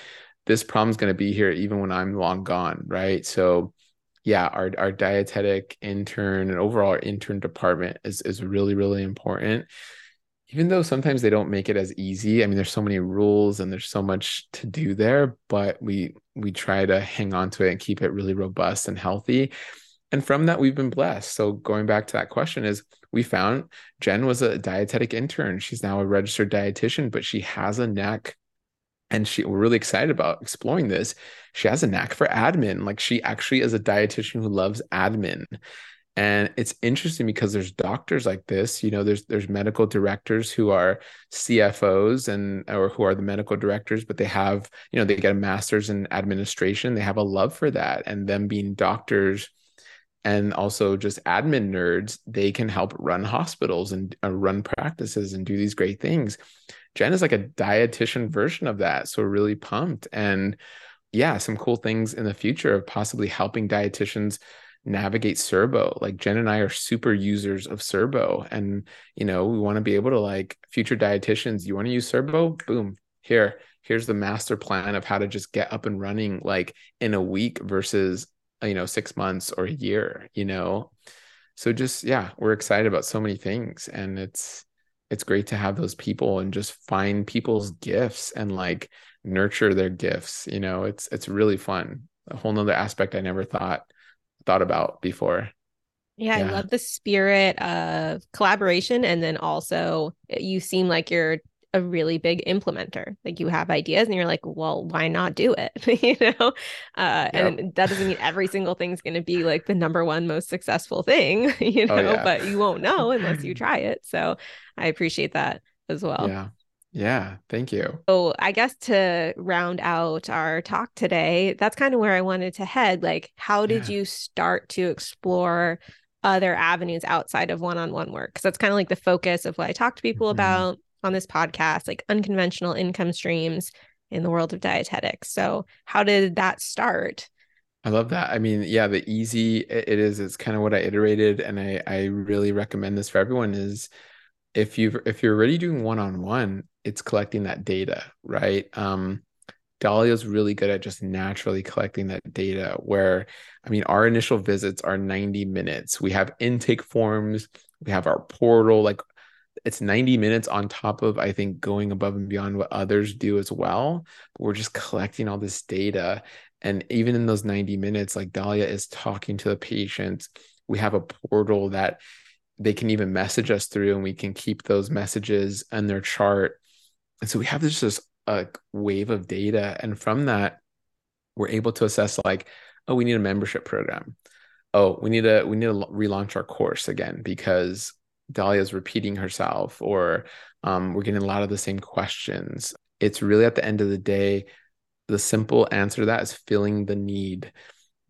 S2: this problem's going to be here even when I'm long gone right? So yeah our our dietetic intern and overall intern department is is really really important even though sometimes they don't make it as easy i mean there's so many rules and there's so much to do there but we we try to hang on to it and keep it really robust and healthy. And from that we've been blessed. So going back to that question is we found jen was a dietetic intern. She's now a registered dietitian but she has a knack and she we're really excited about exploring this. She has a knack for admin. Like she actually is a dietitian who loves admin and it's interesting because there's doctors like this you know there's there's medical directors who are cfos and or who are the medical directors but they have you know they get a master's in administration they have a love for that and them being doctors and also just admin nerds, they can help run hospitals and uh, run practices and do these great things. Jen is like a dietitian version of that. So really pumped. And yeah, some cool things in the future of possibly helping dietitians navigate Cerbo. Like Jen and I are super users of Cerbo. And, you know, we want to be able to like future dietitians, you want to use Cerbo? Boom, here. Here's the master plan of how to just get up and running like in a week versus you know six months or a year you know so just yeah we're excited about so many things and it's it's great to have those people and just find people's gifts and like nurture their gifts you know it's it's really fun a whole nother aspect i never thought thought about before
S1: yeah, yeah, I love the spirit of collaboration. And then also, you seem like you're a really big implementer. Like you have ideas and you're like, well, why not do it? you know? Uh, yep. And that doesn't mean every single thing's going to be like the number one most successful thing, you oh, know, oh, yeah. but you won't know unless you try it. So I appreciate that as well.
S2: Yeah. Yeah, thank you.
S1: So, I guess to round out our talk today, that's kind of where I wanted to head. Like, how did yeah. you start to explore other avenues outside of one on one work? Because that's kind of like the focus of what I talk to people mm-hmm. about on this podcast, like unconventional income streams in the world of dietetics. So, how did that start?
S2: I love that. I mean, yeah, the easy it is. It's kind of what I iterated, and I I really recommend this for everyone. Is if you if you're already doing one on one, it's collecting that data, right? Um, Dahlia's really good at just naturally collecting that data. Where I mean, our initial visits are 90 minutes. We have intake forms. We have our portal. Like it's 90 minutes on top of i think going above and beyond what others do as well but we're just collecting all this data and even in those 90 minutes like dahlia is talking to the patients we have a portal that they can even message us through and we can keep those messages and their chart and so we have this just a wave of data and from that we're able to assess like oh we need a membership program. Oh we need to we need to relaunch our course again because dahlia's repeating herself or um, we're getting a lot of the same questions. It's really at the end of the day the simple answer to that is filling the need.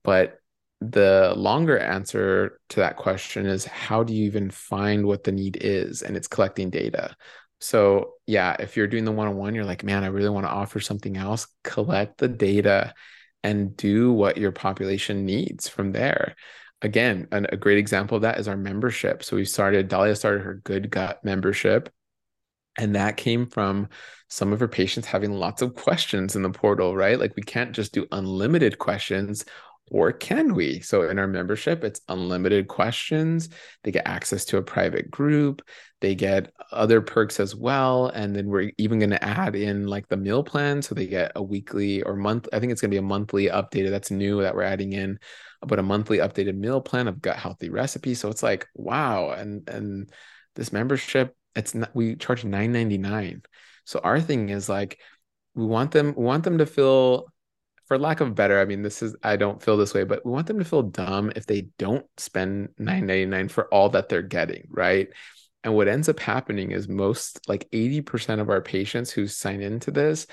S2: But the longer answer to that question is how do you even find what the need is? And it's collecting data so yeah if you're doing the one-on-one you're like man i really want to offer something else collect the data and do what your population needs from there. Again an, a great example of that is our membership. So we started dahlia started her good gut membership and that came from some of her patients having lots of questions in the portal right? Like we can't just do unlimited questions or can we? So in our membership, it's unlimited questions. They get access to a private group. They get other perks as well. And then we're even going to add in like the meal plan. So they get a weekly or month. I think it's going to be a monthly updated. That's new that we're adding in, but a monthly updated meal plan of gut healthy recipes. So it's like, wow. And, and this membership, it's not, we charge 9.99. So our thing is like, we want them, we want them to feel for lack of better, I mean, this is I don't feel this way, but we want them to feel dumb if they don't spend 9.99 for all that they're getting, right? And what ends up happening is most like 80% of our patients who sign into this,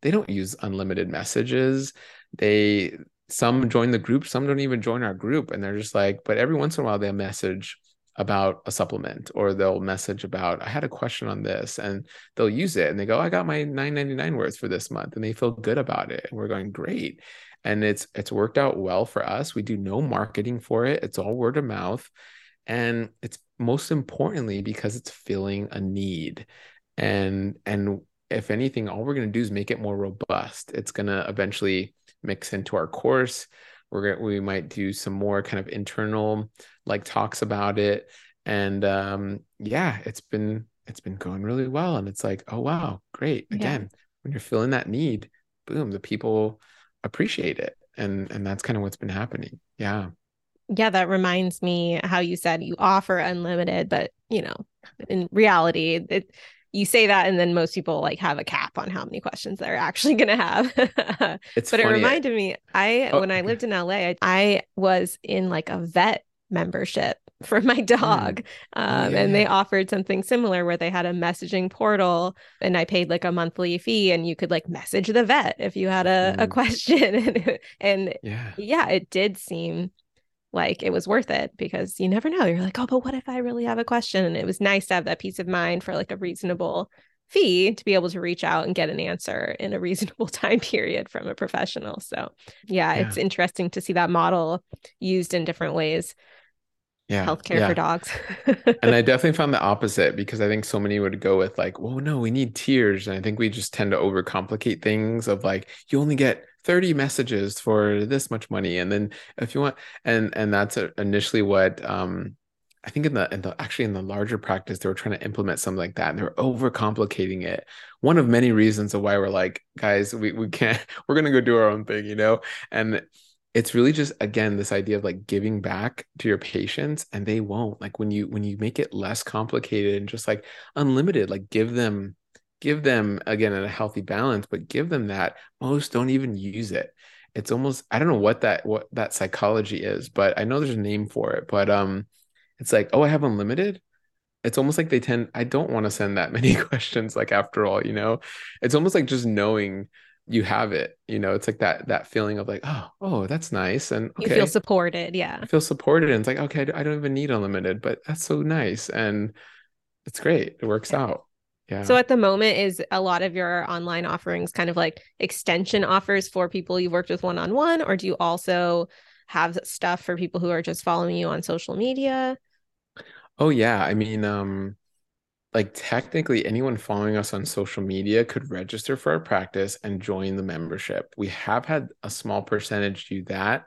S2: they don't use unlimited messages. They some join the group, some don't even join our group. And they're just like, but every once in a while they'll message about a supplement or they'll message about i had a question on this and they'll use it and they go i got my 999 worth for this month and they feel good about it and we're going great. And it's it's worked out well for us. We do no marketing for it. It's all word of mouth and it's most importantly because it's filling a need. And and if anything all we're going to do is make it more robust. It's going to eventually mix into our course we're gonna, we might do some more kind of internal like talks about it. And um yeah it's been it's been going really well. And it's like oh wow great. Again yeah. when you're feeling that need boom the people appreciate it. And and that's kind of what's been happening. Yeah.
S1: Yeah that reminds me how you said you offer unlimited but you know in reality it you say that and then most people like have a cap on how many questions they're actually going to have
S2: it's
S1: but
S2: funny.
S1: it reminded me i oh, when i lived in la I, I, was in like a vet membership for my dog mm. um, yeah. and they offered something similar where they had a messaging portal and i paid like a monthly fee and you could like message the vet if you had a, mm. a question and, and yeah. yeah it did seem like it was worth it because you never know. You're like, oh, but what if I really have a question? And it was nice to have that peace of mind for like a reasonable fee to be able to reach out and get an answer in a reasonable time period from a professional. So, yeah, yeah. it's interesting to see that model used in different ways.
S2: Yeah.
S1: Healthcare yeah. for dogs.
S2: and I definitely found the opposite because I think so many would go with like, well, no, we need tiers. And I think we just tend to overcomplicate things of like, you only get 30 messages for this much money and then if you want and and that's initially what um I think in the in the actually in the larger practice they were trying to implement something like that and they were overcomplicating it. One of many reasons of why we're like, guys, we we can't we're gonna go do our own thing, you know? And it's really just again this idea of like giving back to your patients and they won't. Like when you when you make it less complicated and just like unlimited, like give them give them again a healthy balance but give them that most don't even use it. It's almost i don't know what that what that psychology is but i know there's a name for it but um it's like oh i have unlimited? It's almost like they tend i don't want to send that many questions like after all you know? It's almost like just knowing you have it you know? It's like that that feeling of like oh oh that's nice and
S1: okay. you feel supported yeah.
S2: I feel supported and it's like okay i don't even need unlimited but that's so nice and it's great. It works yeah. out
S1: yeah. So at the moment, is a lot of your online offerings kind of like extension offers for people you've worked with one on one, or do you also have stuff for people who are just following you on social media?
S2: Oh yeah, I mean, um, like technically anyone following us on social media could register for our practice and join the membership. We have had a small percentage do that,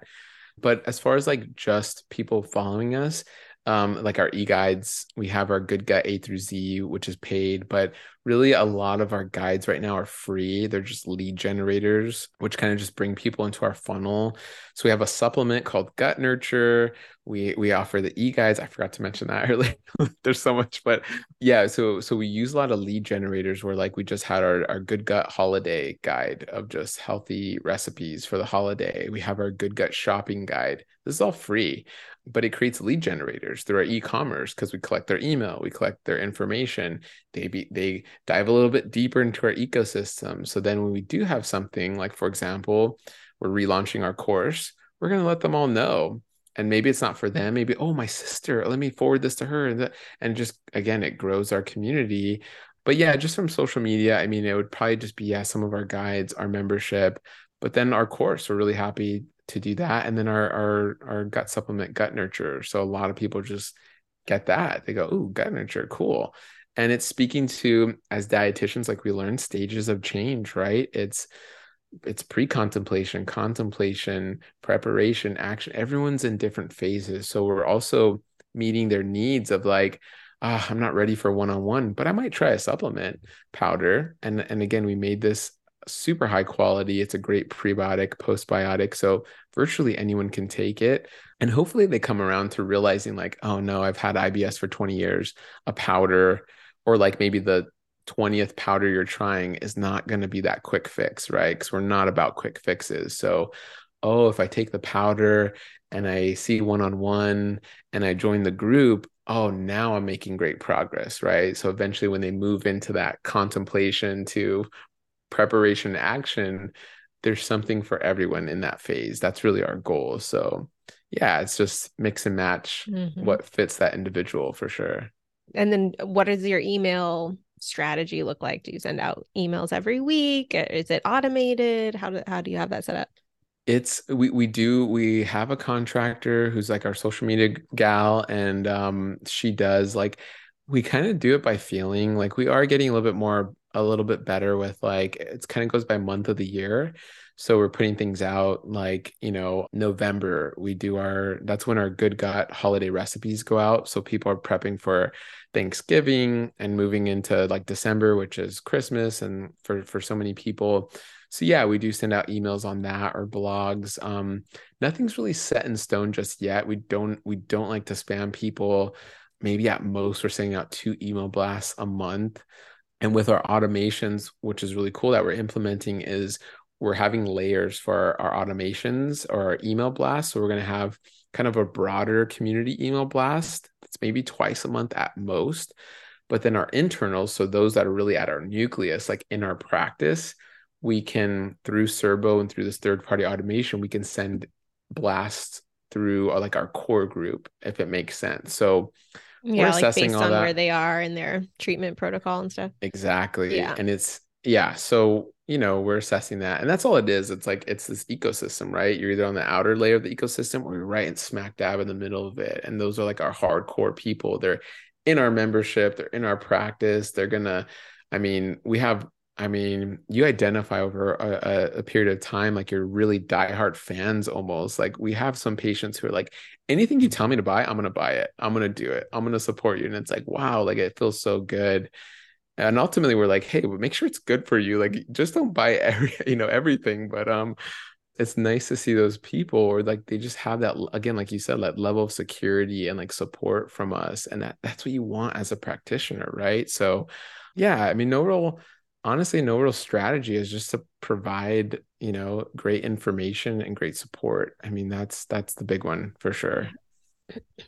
S2: but as far as like just people following us, um, like our e-guides. We have our Good Gut A through Z, which is paid, but really a lot of our guides right now are free. They're just lead generators, which kind of just bring people into our funnel. So we have a supplement called Gut Nurture. We we offer the e-guides. I forgot to mention that earlier. There's so much, but yeah, so so we use a lot of lead generators where like we just had our, our good gut holiday guide of just healthy recipes for the holiday. We have our good gut shopping guide. This is all free but it creates lead generators through our e-commerce because we collect their email, we collect their information. They be they dive a little bit deeper into our ecosystem. So then when we do have something like, for example, we're relaunching our course, we're gonna let them all know. And maybe it's not for them. Maybe oh my sister, let me forward this to her, and and just again it grows our community. But yeah, just from social media, I mean, it would probably just be yeah, some of our guides, our membership, but then our course. We're really happy to do that and then our our our gut supplement gut nurture so a lot of people just get that they go ooh gut nurture cool and it's speaking to as dietitians like we learn stages of change right it's it's pre-contemplation contemplation preparation action everyone's in different phases so we're also meeting their needs of like ah, I'm not ready for one-on-one, but I might try a supplement powder. And and again, we made this super high quality. It's a great prebiotic, postbiotic. So virtually anyone can take it. And hopefully they come around to realizing, like, oh no, I've had IBS for 20 years, a powder, or like maybe the 20th powder you're trying is not going to be that quick fix, right? Because we're not about quick fixes. So, oh, if I take the powder and I see one on one and I join the group, oh, now I'm making great progress, right? So eventually, when they move into that contemplation to preparation action there's something for everyone in that phase that's really our goal so yeah it's just mix and match mm-hmm. what fits that individual for sure
S1: and then what does your email strategy look like? Do you send out emails every week? Is it automated? How do, how do you have that set up?
S2: It's we we do we have a contractor who's like our social media gal and um she does like we kind of do it by feeling like we are getting a little bit more a little bit better with like it's kind of goes by month of the year. So we're putting things out like, you know, November, we do our that's when our good gut holiday recipes go out. So people are prepping for Thanksgiving and moving into like December, which is Christmas and for for so many people. So yeah, we do send out emails on that or blogs. Um nothing's really set in stone just yet. We don't we don't like to spam people. Maybe at most we're sending out two email blasts a month and with our automations which is really cool that we're implementing is we're having layers for our, automations or our email blasts so we're going to have kind of a broader community email blast that's maybe twice a month at most but then our internals so those that are really at our nucleus like in our practice we can through Cerbo and through this third party automation we can send blasts through our, uh, like our core group if it makes sense so
S1: yeah, like based on that. where they are in their treatment protocol and stuff.
S2: Exactly. Yeah. And it's yeah, so you know, we're assessing that. And that's all it is. It's like it's this ecosystem, right? You're either on the outer layer of the ecosystem or you're right in smack dab in the middle of it. And those are like our hardcore people. They're in our membership, they're in our practice. They're gonna, I mean, we have I mean, you identify over a, a, period of time like you're really diehard fans almost. Like we have some patients who are like, anything you tell me to buy, I'm gonna buy it. I'm gonna do it. I'm gonna support you. And it's like, wow, like it feels so good. And ultimately we're like, hey, make sure it's good for you. Like just don't buy every, you know, everything. But um it's nice to see those people or like they just have that again, like you said, that level of security and like support from us. And that that's what you want as a practitioner, right? So yeah, I mean, no real honestly no real strategy is just to provide you know great information and great support i mean that's that's the big one for sure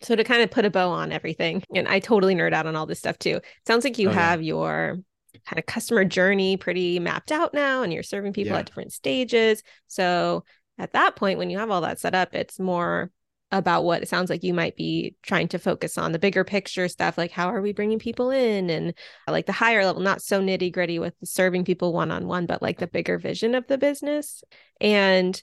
S1: so to kind of put a bow on everything and i totally nerd out on all this stuff too sounds like you oh, have yeah. your kind of customer journey pretty mapped out now and you're serving people yeah. at different stages so at that point when you have all that set up it's more about what it sounds like you might be trying to focus on the bigger picture stuff like how are we bringing people in and like the higher level not so nitty gritty with serving people one on one but like the bigger vision of the business and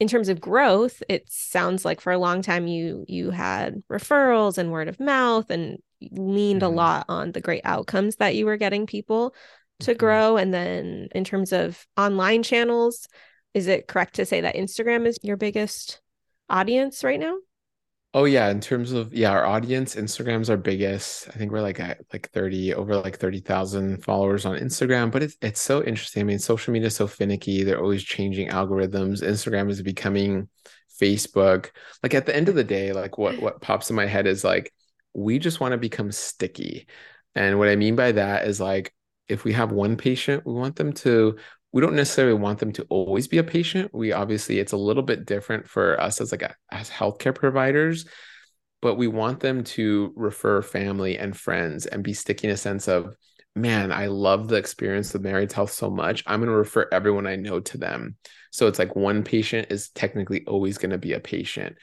S1: in terms of growth it sounds like for a long time you you had referrals and word of mouth and leaned mm-hmm. a lot on the great outcomes that you were getting people to mm-hmm. grow and then in terms of online channels is it correct to say that Instagram is your biggest audience right now?
S2: Oh yeah, in terms of yeah, our audience, Instagram's our biggest. I think we're like at like 30 over like 30,000 followers on Instagram, but it's it's so interesting. I mean, social media is so finicky. They're always changing algorithms. Instagram is becoming Facebook. Like at the end of the day, like what what pops in my head is like we just want to become sticky. And what I mean by that is like if we have one patient, we want them to we don't necessarily want them to always be a patient. We obviously it's a little bit different for us as like a, as healthcare providers, but we want them to refer family and friends and be sticking a sense of, man, I love the experience of Married Health so much. I'm going to refer everyone I know to them. So it's like one patient is technically always going to be a patient.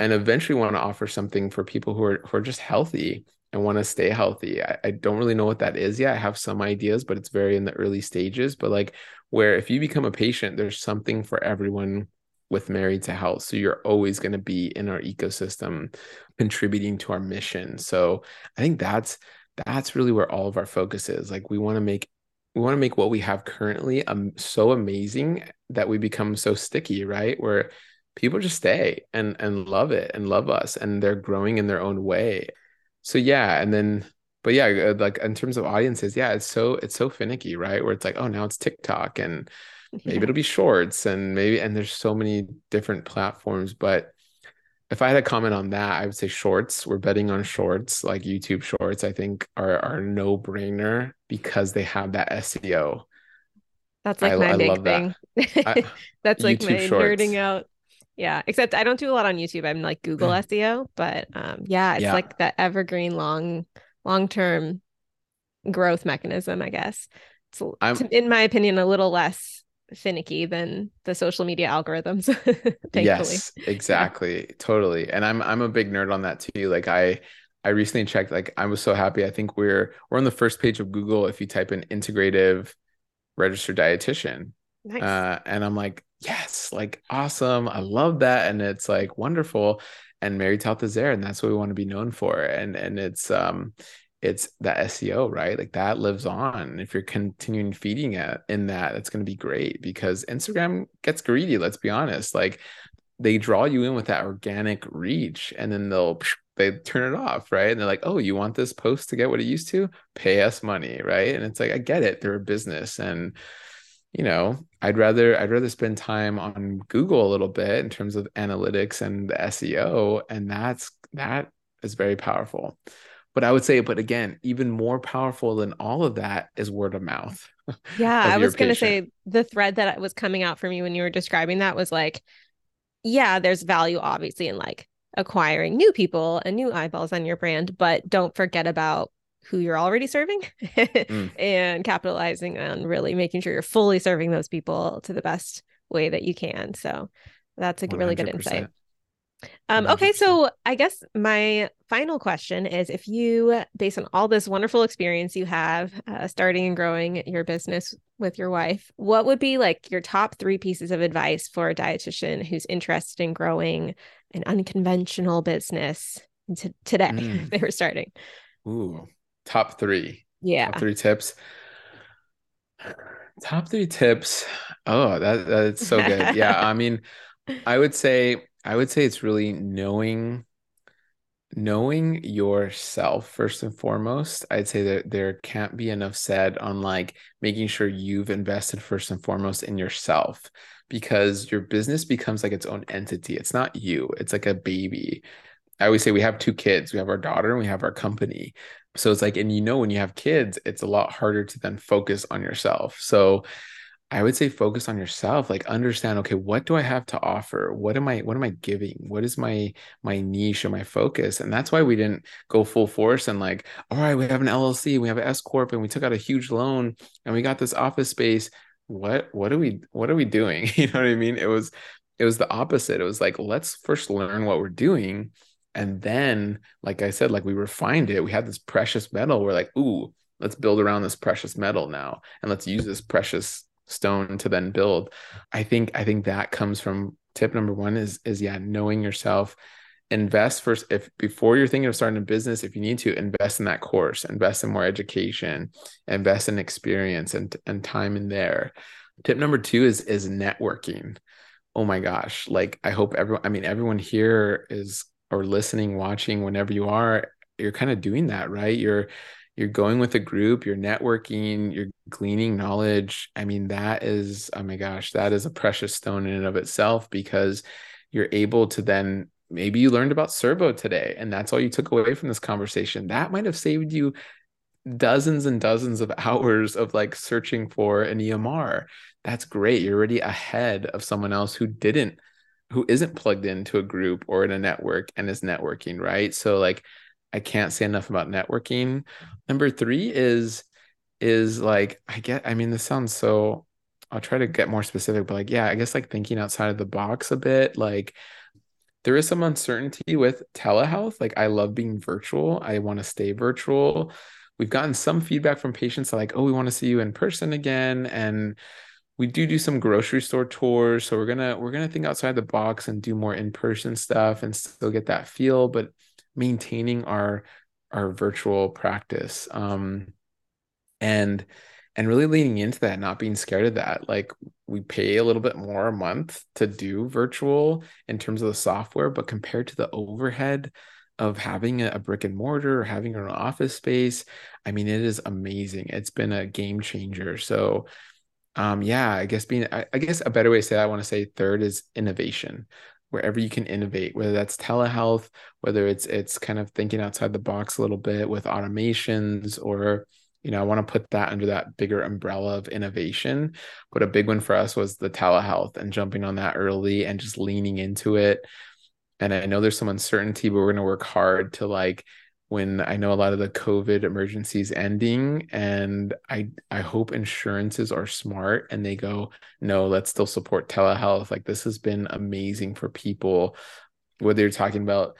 S2: And eventually want to offer something for people who are who are just healthy and want to stay healthy. I, I don't really know what that is yet. I have some ideas, but it's very in the early stages. But like where if you become a patient, there's something for everyone with Married to Health. So you're always going to be in our ecosystem contributing to our mission. So I think that's that's really where all of our focus is. Like we want to make we want to make what we have currently um, so amazing that we become so sticky, right? Where people just stay and and love it and love us and they're growing in their own way. So yeah, and then but yeah, uh, like in terms of audiences, yeah, it's so it's so finicky, right? Where it's like, oh, now it's TikTok and maybe yeah. it'll be shorts and maybe and there's so many different platforms. But if I had a comment on that, I would say shorts. We're betting on shorts, like YouTube shorts, I think are are no brainer because they have that SEO.
S1: That's like I, my I big thing. That. I, That's like YouTube my shorts. nerding out. Yeah, except I don't do a lot on YouTube. I'm like Google mm. SEO, but um, yeah, it's yeah. like that evergreen long long term growth mechanism, I guess. It's, in my opinion, a little less finicky than the social media algorithms.
S2: yes, exactly. Yeah. Totally. And I'm I'm a big nerd on that too. Like I I recently checked, like I was so happy. I think we're we're on the first page of Google if you type in integrative registered dietitian. Nice. Uh, and I'm like, yes, like awesome. I love that. And it's like wonderful and Mary Health is there, and that's what we want to be known for. And and it's um it's that SEO, right? Like that lives on. If you're continuing feeding it in that, it's going to be great because Instagram gets greedy. Let's be honest. Like they draw you in with that organic reach, and then they'll they turn it off, right? And they're like, "Oh, you want this post to get what it used to? Pay us money, right?" And it's like, I get it. They're a business, and you know, I'd rather I'd rather spend time on Google a little bit in terms of analytics and the SEO, and that's that is very powerful. But I would say, but again, even more powerful than all of that is word of mouth.
S1: Yeah, of I was going to say the thread that was coming out for me when you were describing that was like, yeah, there's value obviously in like acquiring new people and new eyeballs on your brand, but don't forget about who you're already serving mm. and capitalizing on really making sure you're fully serving those people to the best way that you can. So that's a 100%. really good insight. Um, okay, so I guess my final question is if you, based on all this wonderful experience you have uh, starting and growing your business with your wife, what would be like your top three pieces of advice for a dietitian who's interested in growing an unconventional business t- today? Mm. they were starting.
S2: Ooh, top three.
S1: Yeah.
S2: Top three tips. Top three tips. Oh, that that's so good. yeah. I mean, I would say I would say it's really knowing knowing yourself first and foremost. I'd say that there can't be enough said on like making sure you've invested first and foremost in yourself because your business becomes like its own entity. It's not you. It's like a baby. I always say we have two kids. We have our daughter and we have our company. So it's like, and you know, when you have kids, it's a lot harder to then focus on yourself. So I would say focus on yourself, like understand, okay, what do I have to offer? What am I, what am I giving? What is my my niche or my focus? And that's why we didn't go full force and like, all right, we have an LLC, we have an S Corp, and we took out a huge loan and we got this office space. What what are we what are we doing? You know what I mean? It was it was the opposite. It was like, let's first learn what we're doing and then, like I said, like we refined it. We had this precious metal. We're like, ooh, let's build around this precious metal now, and let's use this precious stone to then build. I think I think that comes from tip number one is is yeah, knowing yourself. Invest first if before you're thinking of starting a business, if you need to invest in that course, invest in more education, invest in experience and and time in there. Tip number two is is networking. Oh my gosh, like I hope everyone I mean everyone here is or listening, watching, whenever you are, you're kind of doing that, right? You're you're going with a group, you're networking, you're gleaning knowledge. I mean, that is, oh my gosh, that is a precious stone in and of itself because you're able to then maybe you learned about Cerbo today and that's all you took away from this conversation. That might have saved you dozens and dozens of hours of like searching for an EMR. That's great. You're already ahead of someone else who didn't, who isn't plugged into a group or in a network and is networking, right? So like I can't say enough about networking. Number three is is like I get I mean this sounds so I'll try to get more specific, but like, yeah, I guess like thinking outside of the box a bit. Like there is some uncertainty with telehealth. Like I love being virtual. I want to stay virtual we've gotten some feedback from patients like, oh, we want to see you in person again. And we do do some grocery store tours. So we're gonna we're gonna think outside the box and do more in-person stuff and still get that feel, but maintaining our our virtual practice. Um and and really leaning into that, not being scared of that. Like we pay a little bit more a month to do virtual in terms of the software, but compared to the overhead of having a brick and mortar or having an office space i mean it is amazing it's been a game changer so um yeah i guess being I, I guess a better way to say that, i want to say third is innovation. Wherever you can innovate whether that's telehealth whether it's it's kind of thinking outside the box a little bit with automations or you know i want to put that under that bigger umbrella of innovation. But a big one for us was the telehealth and jumping on that early and just leaning into it. And I know there's some uncertainty, but we're going to work hard to like when I know a lot of the COVID emergencies ending, and I I hope insurances are smart and they go, no, let's still support telehealth. Like this has been amazing for people, whether you're talking about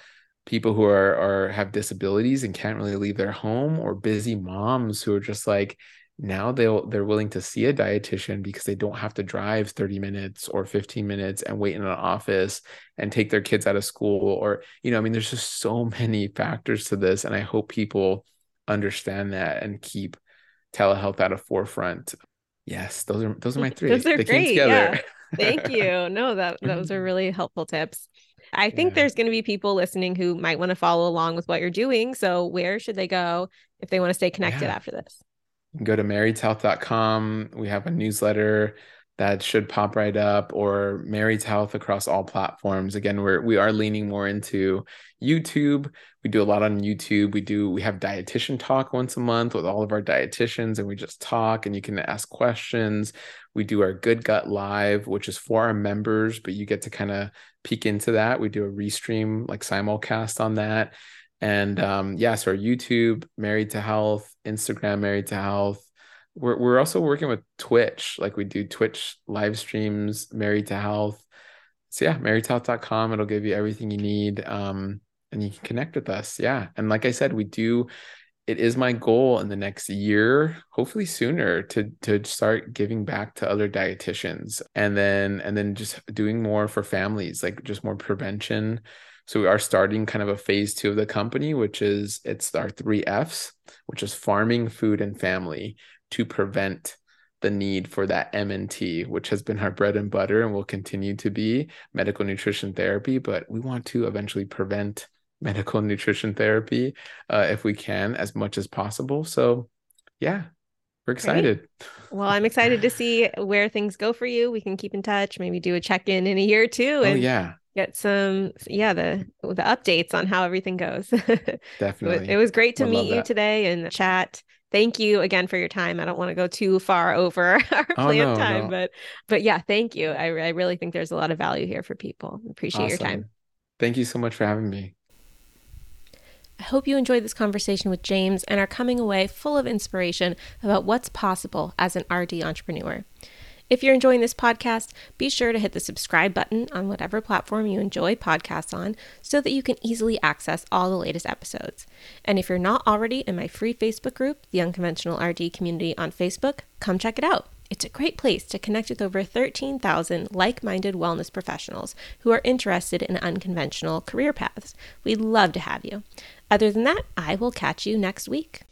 S2: people who are are have disabilities and can't really leave their home, or busy moms who are just like, now they'll they're willing to see a dietitian because they don't have to drive 30 minutes or 15 minutes and wait in an office and take their kids out of school or you know i mean there's just so many factors to this and i hope people understand that and keep telehealth at a forefront yes those are those are my three
S1: those are they great yeah. thank you no that those are mm-hmm. really helpful tips I think yeah. there's going to be people listening who might want to follow along with what you're doing. So, where should they go if they want to stay connected yeah. after this?
S2: Go to marriedhealth.com. We have a newsletter that should pop right up or Married Health across all platforms. Again, we're we are leaning more into YouTube. We do a lot on YouTube. We do we have dietitian talk once a month with all of our dietitians and we just talk and you can ask questions. We do our Good Gut Live, which is for our members, but you get to kind of peek into that. We do a restream like simulcast on that. And um, yeah, so our YouTube, Married to Health, Instagram, Married to Health. We're, we're also working with Twitch. Like we do Twitch live streams, Married to Health. So yeah, marriedtohealth.com. It'll give you everything you need. Um, and you can connect with us. Yeah. And like I said, we do it is my goal in the next year hopefully sooner to to start giving back to other dietitians and then and then just doing more for families like just more prevention so we are starting kind of a phase two of the company, which is it's our three F's, which is farming, food, and family to prevent the need for that MNT, which has been our bread and butter and will continue to be medical nutrition therapy. But we want to eventually prevent medical nutrition therapy uh, if we can as much as possible. So, yeah, we're excited.
S1: Great. Well, I'm excited to see where things go for you. We can keep in touch, maybe do a check in in a year or two.
S2: Oh, and oh, yeah
S1: get some yeah the the updates on how everything goes.
S2: Definitely
S1: it was great to meet you today and chat. Thank you again for your time. I don't want to go too far over our oh, planned oh, no, time no. but but yeah thank you. I, I really think there's a lot of value here for people. Appreciate awesome. your time.
S2: Thank you so much for having me.
S1: I hope you enjoyed this conversation with James and are coming away full of inspiration about what's possible as an RD entrepreneur. If you're enjoying this podcast, be sure to hit the subscribe button on whatever platform you enjoy podcasts on so that you can easily access all the latest episodes. And if you're not already in my free Facebook group, the Unconventional RD Community on Facebook, come check it out. It's a great place to connect with over 13,000 like minded wellness professionals who are interested in unconventional career paths. We'd love to have you. Other than that, I will catch you next week.